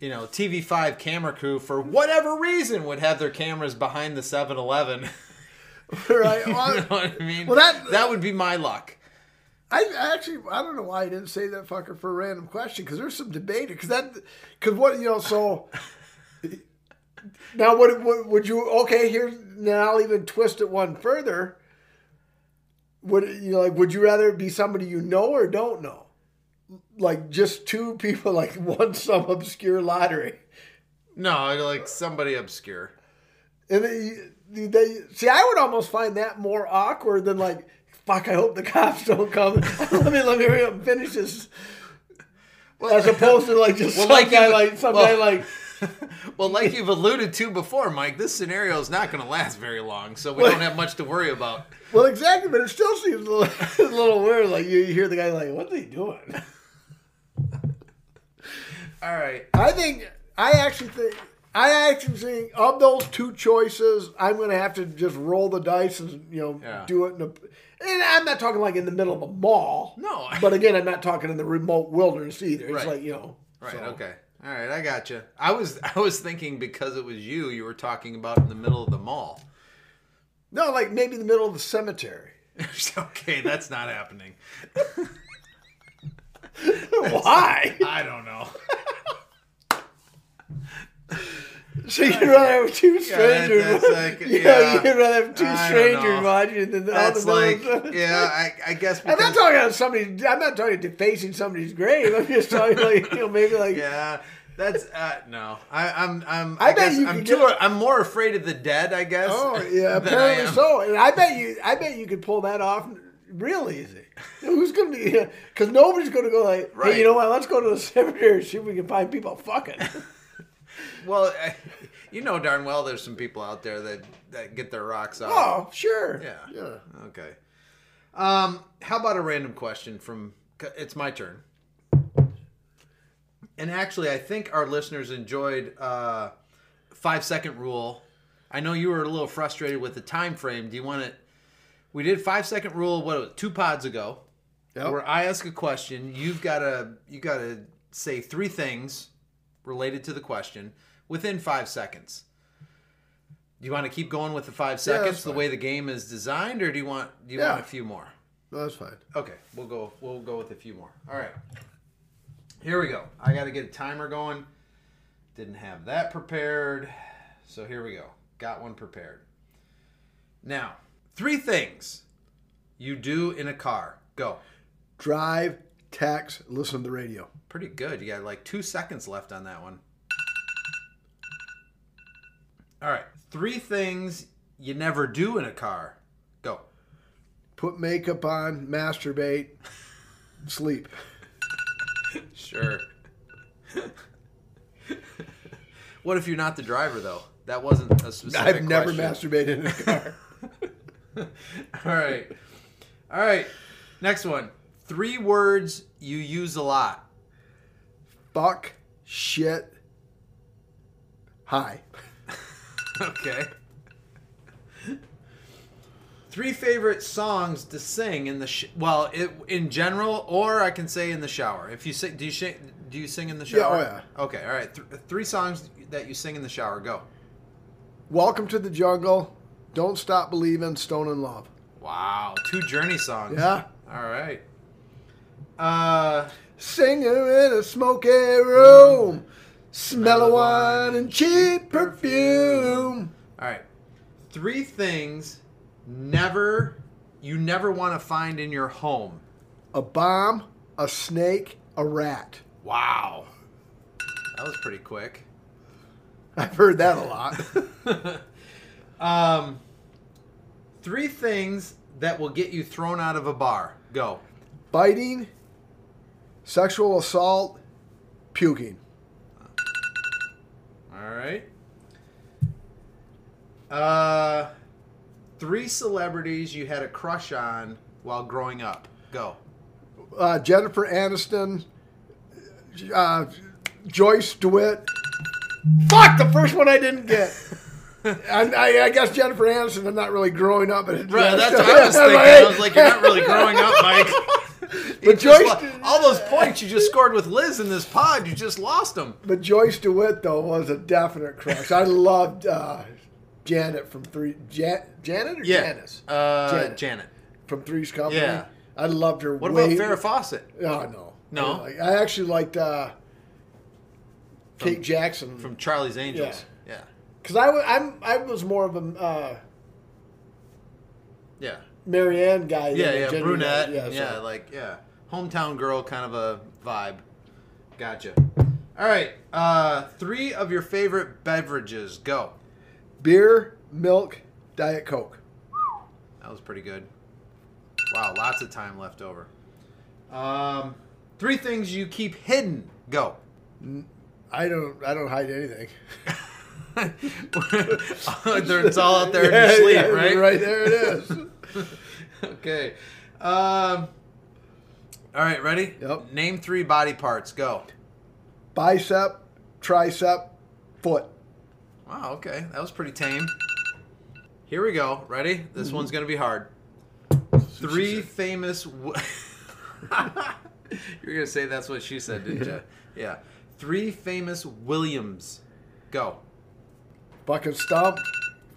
you know, TV5 camera crew for whatever reason would have their cameras behind the 7-Eleven. right. you know what I mean? Well, that- that would be my luck. I actually I don't know why I didn't say that fucker for a random question because there's some debate because that because what you know so now what, what would you okay here now I'll even twist it one further. Would you know, like would you rather be somebody you know or don't know? Like just two people like won some obscure lottery. No, like somebody obscure. And they, they see, I would almost find that more awkward than like, fuck. I hope the cops don't come. let me let me hurry up and finish this. Well, As opposed to like just Well, some like guy you- like some well- guy like Well, like you've alluded to before, Mike, this scenario is not going to last very long, so we don't have much to worry about. well exactly, but it still seems a little, a little weird. Like you, you hear the guy like, what's they doing? All right. I think I actually think I actually think of those two choices, I'm going to have to just roll the dice and you know Yeah. do it in a. And I'm not talking like in the middle of a mall. No. But again, I'm not talking in the remote wilderness either. It's Right. like you know. Right. so- Okay. All right. I got you. I was I was thinking because it was you, you were talking about in the middle of the mall. No, like maybe the middle of the cemetery. okay, that's not happening. Why? I don't know. So you'd rather have two strangers? that's like- yeah, yeah. you'd rather have two strangers watching than the That's other like yeah. I, I guess I'm not talking about somebody. I'm not talking defacing somebody's grave. I'm just talking like you know maybe like yeah. That's uh, no. I, I'm I'm. I I, bet guess you I'm too. get- I'm more afraid of the dead. I guess. Oh yeah, I apparently so. And I bet you, I bet you could pull that off real easy. Who's gonna be? Because nobody's gonna go like, Right. hey, you know what? Let's go to the cemetery and see if we can find people fucking. Well, you know darn well there's some people out there that, that get their rocks off. oh, sure. Yeah. Yeah. Okay. Um, how about a random question from? It's my turn. And actually, I think our listeners enjoyed uh, five second rule. I know you were a little frustrated with the time frame. Do you want to? We did five second rule. What was it, two pods ago? Yep. Where I ask a question, you've got to you got to say three things related to the question within five seconds. Do you want to keep going with the five that's seconds the way the game is designed, or do you want do you Yeah. want a few more? No, that's fine. Okay, we'll go. We'll go with a few more. All right. Here we go. I got to get a timer going. Didn't have that prepared, so here we go. Got one prepared. Now, three things you do in a car. Go. Drive, text, listen to the radio. Pretty good. You got like two seconds left on that one. All right. Three things you never do in a car. Go. Put makeup on, masturbate, sleep. Sure. what if you're not the driver though? That wasn't a specific. I've never question. masturbated in a car. All right. All right. Next one. Three words you use a lot. Fuck, shit, hi. Okay. Three favorite songs to sing in the sh- well, it, in general, or I can say in the shower. If you sing, do you sing, do you sing in the Yeah, shower? oh, yeah. Okay, all right. Th- three songs that you sing in the shower. Go. Welcome to the jungle. Don't stop believing. Stone in love. Wow, two Journey songs. Yeah. All right. Uh, Singing in a smoky room. Smell of wine and cheap perfume. all right. Three things never you never want to find in your home. A bomb, a snake, a rat. Wow. That was pretty quick. I've heard that a lot. Um, three things that will get you thrown out of a bar. Go. Biting, sexual assault, puking. All right. Uh, three celebrities you had a crush on while growing up. Go. Uh, Jennifer Aniston, uh, Joyce DeWitt. Fuck, the first one I didn't get. I, I, I guess Jennifer Aniston. I'm not really growing up, but Right, that's what I was thinking. I was like, you're not really growing up, Mike. But Joyce- all those points you just scored with Liz in this pod, you just lost them. But Joyce DeWitt though was a definite crush. I loved uh, Janet from Three. Jan, Janet or Janice Uh, Janet. Janet. from Three's Company. Yeah. I loved her. What way- about Farrah Fawcett? Oh no, No? I, like- I actually liked uh, Kate Jackson From Charlie's Angels. Yeah. because I wa- was more of a uh, Yeah. Mary Ann guy. Yeah, yeah, Jenny brunette. guy. Yeah, Yeah, like yeah, hometown girl kind of a vibe. Gotcha. All right, uh, three of your favorite beverages. Go. beer, milk, diet coke. That was pretty good. Wow, lots of time left over. Um, three things you keep hidden. Go. I don't I don't hide anything. it's all out there in your sleep, yeah, right? Right there it is. okay. Um, all right, ready? Yep. Name three body parts. Go. Bicep, tricep, foot. Wow, okay. That was pretty tame. Here we go. Ready? This Mm-hmm. one's going to be hard. Three famous. W- You're going to say that's what she said, didn't you? Yeah. Three famous Williams. Go. Fucking stump.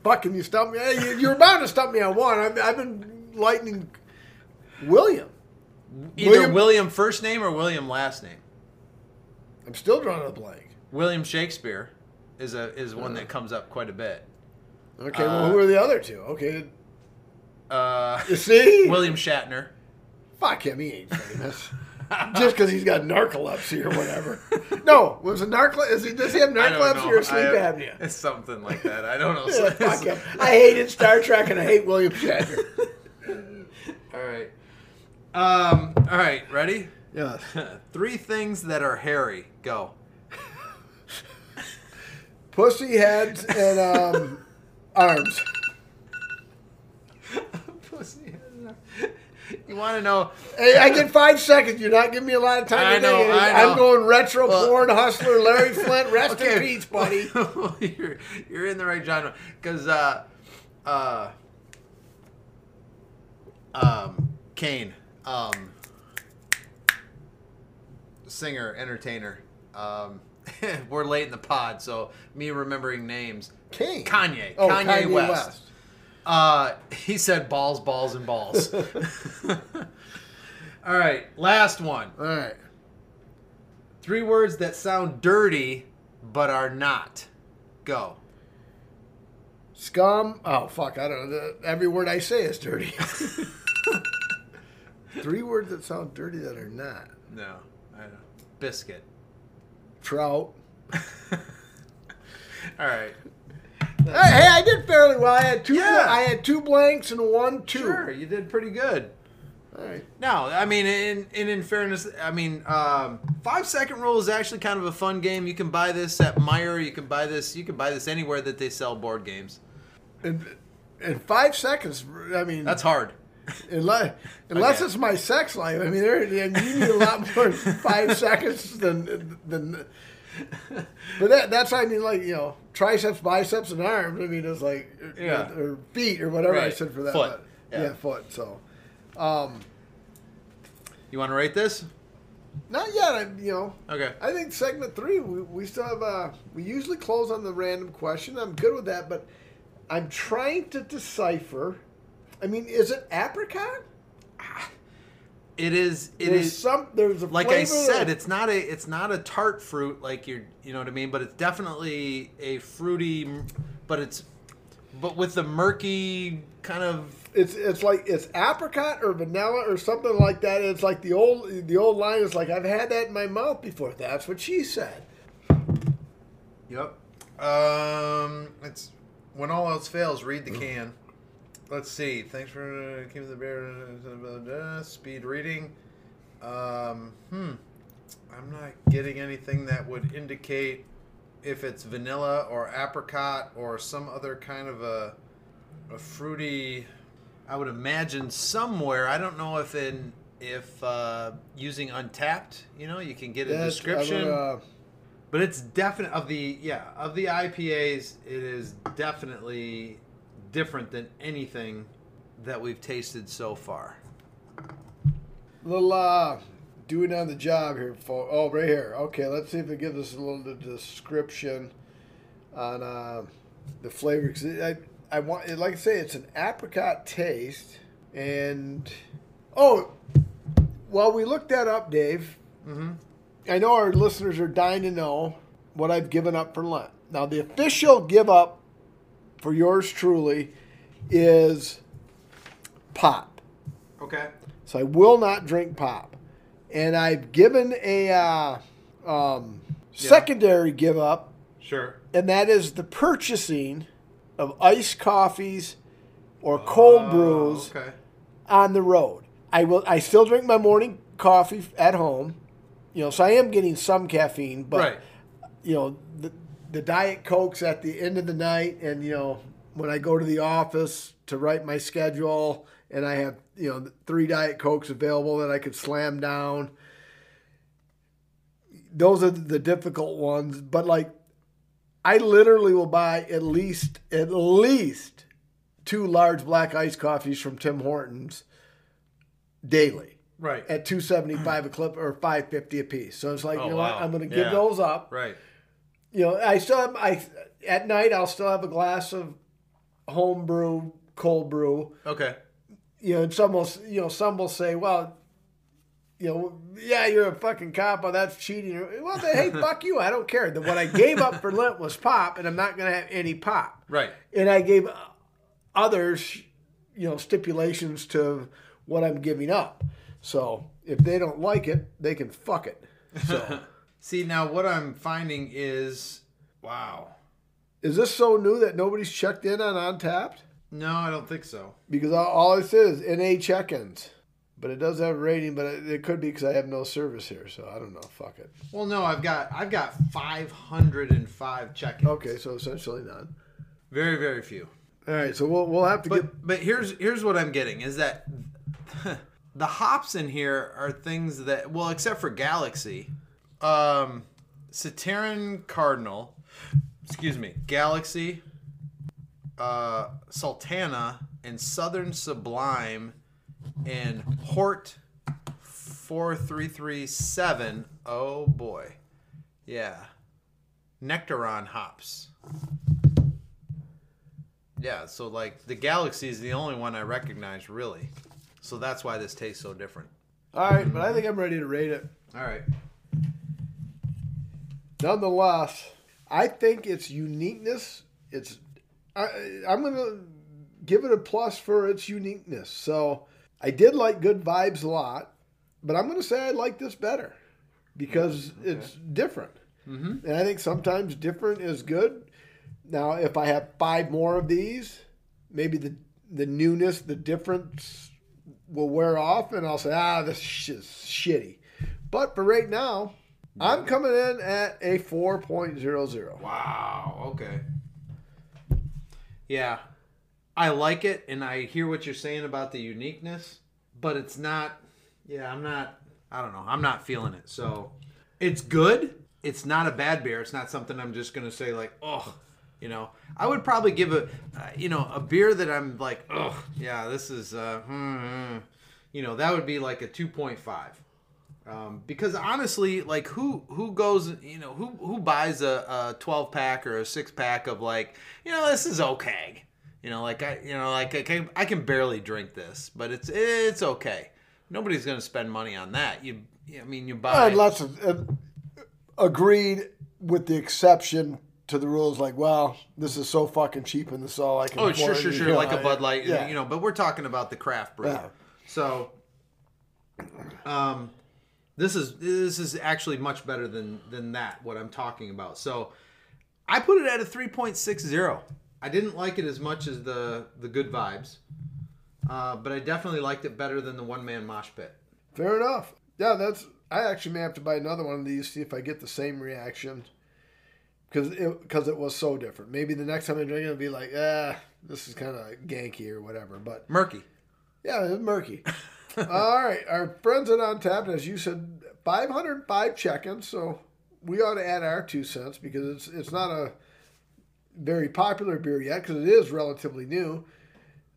Fucking you stump me. You're about to stump me on one. I've, I've been lightning William. Either William- William first name or William last name. I'm still drawing a blank. William Shakespeare is a is one that comes up quite a bit. Okay, Uh, well, who are the other two? Okay, Uh, you see? William Shatner. Fuck him, he ain't famous. Just because he's got narcolepsy or whatever. No, was it narcolepsy? Is he, does he have narcolepsy or sleep I- apnea? It's something like that. I don't know. Yeah, fuck him. I hated Star Trek and I hate William Shatner. All right. Um. All right. Ready? Yeah. Three things that are hairy. Go. Pussy heads and um, arms. You want to know? Hey, I get five seconds. You're not giving me a lot of time I to know, think. I know. I'm going retro Well- porn hustler, Larry Flynt. Rest in peace, buddy. you're you're in the right genre because uh, uh, um, Kane, um, singer, entertainer. Um, we're late in the pod, so me remembering names. King. Kanye, Oh, Kanye, West. Uh, he said balls, balls, and balls. All right, last one. All right. Three words that sound dirty but are not. Go. Scum. Oh fuck! I don't know. Every word I say is dirty. Three words that sound dirty that are not. No, I don't. Biscuit. Trout. All right. Hey, hey, I did fairly well. I had two. Yeah. I had two blanks and one two. Sure, you did pretty good. All right. No, I mean, in in, in fairness, I mean, um, five second rule is actually kind of a fun game. You can buy this at Meijer. You can buy this. You can buy this anywhere that they sell board games. In, in five seconds. I mean, That's hard. unless unless Okay. it's my sex life. I mean, there, you need a lot more five seconds than than. But that, that's I mean, like you know, triceps, biceps, and arms. I mean, it's like Yeah. or feet or whatever I said for that. Foot. Yeah. yeah, foot. So, um, You want to rate this? not yet. I, you know, Okay. I think segment three, we, we still have, uh, we usually close on the random question. I'm good with that, but I'm trying to decipher. I mean, is it apricot? It is. It there's is. some, there's a like I said, it's not a it's not a tart fruit like you're you know what I mean, but it's definitely a fruity, but it's but with the murky kind of it's, it's like, it's apricot or vanilla or something like that. It's like the old, the old line is like, I've had that in my mouth before. That's what she said. Yep. Um, it's when all else fails, read the can. Let's see. Thanks for uh, keeping the bear. uh, Speed reading. Um, hmm. I'm not getting anything that would indicate if it's vanilla or apricot or some other kind of a a fruity. I would imagine somewhere. I don't know if in if uh, using Untappd, you know, you can get a That- description. I'm But it's definite of the yeah of the IPAs. It is definitely different than anything that we've tasted so far. little uh doing on the job here for oh right here okay let's see if it gives us a little description on uh the flavor 'Cause i i want like i say it's an apricot taste and oh well we looked that up dave Mm-hmm. i know our listeners are dying to know what i've given up for lent now the official give up for yours truly is pop Okay. so I will not drink pop. And I've given a uh, um, secondary give up, Sure. and that is the purchasing of iced coffees or cold brews Oh, Okay. on the road. I will. I still drink my morning coffee at home, you know. So I am getting some caffeine, but right. you know the the diet cokes at the end of the night, and you know when I go to the office to write my schedule, and I have you know three diet cokes available that I could slam down. Those are the difficult ones, but like I literally will buy at least at least two large black iced coffees from Tim Hortons daily Right. at 275 a clip or 550 a piece. So it's like, Oh, you know wow. what? I'm going to Yeah. give those up right. You know, I still have I at night I'll still have a glass of home brew, cold brew. Okay. You know, and some will you know some will say, well, you know, yeah, you're a fucking cop. Well, that's cheating. Well, then, hey, fuck you. I don't care. The- What I gave up for Lent was pop, and I'm not going to have any pop. Right. And I gave others, you know, stipulations to what I'm giving up. So if they don't like it, they can fuck it. So See now, what I'm finding is, wow. is this so new that nobody's checked in on Untappd? No, I don't think so. Because all, it says is NA check-ins. but it does have a rating. But it, could be because I have no service here, so I don't know. Fuck it. Well, no, I've got I've got 505 check-ins. Okay, so essentially none. Very very few. All right, so we'll we'll have to get. But but here's here's what I'm getting is that the hops in here are things that well except for Galaxy, um, Citaran Cardinal, excuse me, Galaxy, uh, Sultana, and Southern Sublime, and Hort four three three seven. Oh boy, yeah, Nectaron hops. Yeah, so like the Galaxy is the only one I recognize really. So that's why this tastes so different. All right, but I think I'm ready to rate it. All right. Nonetheless, I think its uniqueness. It's I, I'm gonna give it a plus for its uniqueness. So I did like Good Vibes a lot, but I'm gonna say I like this better because it's different, Mm-hmm. and I think sometimes different is good. Now, if I have five more of these, maybe the the newness, the difference will wear off, and I'll say, ah, this is shitty. But for right now, I'm coming in at a 4.00. Wow. Okay. Yeah, I like it, and I hear what you're saying about the uniqueness, but it's not. Yeah, I'm not. I don't know. I'm not feeling it. So it's good. It's not a bad beer. It's not something I'm just gonna say like, oh, you know. I would probably give a, uh, you know, a beer that I'm like, oh, yeah, this is, uh, hmm. you know, that would be like a 2.5. Um, because honestly, like who who goes, you know, who who buys a, a 12 pack or a six pack of like, you know, this is okay. You know, like I, you know, like I can I can barely drink this, but it's it's okay. Nobody's gonna spend money on that. You, I mean, you buy. Lots of uh, agreed with the exception to the rules. Like, well, this is so fucking cheap, and this is all I can. Oh, sure, sure, sure. Like a Bud Light, yeah. you know. But we're talking about the craft brew. Yeah. So, um, this is this is actually much better than than that. What I'm talking about. So, I put it at a 3.60. I didn't like it as much as the the good vibes, uh, but I definitely liked it better than the one man mosh pit. Fair enough. Yeah, that's. I actually may have to buy another one of these see if I get the same reaction. Because it because it was so different. Maybe the next time I drink it, it'll be like, ah, this is kind of ganky or whatever. But Murky. yeah, it's murky. All right, our friends at Untappd, as you said, 505 check-ins. So we ought to add our two cents because it's it's not a very popular beer yet because it is relatively new.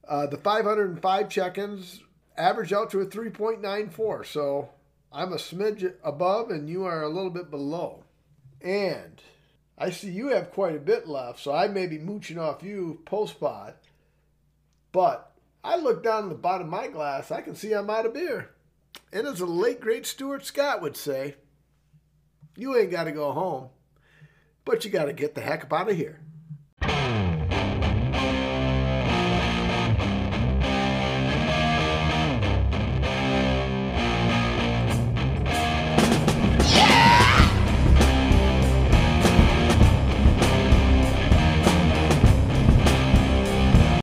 Uh, the 505 check-ins average out to a 3.94. So I'm a smidge above, and you are a little bit below. And I see you have quite a bit left, so I may be mooching off you post pod. But I look down at the bottom of my glass, I can see I'm out of beer. And as the late great Stuart Scott would say, you ain't got to go home, but you got to get the heck up out of here.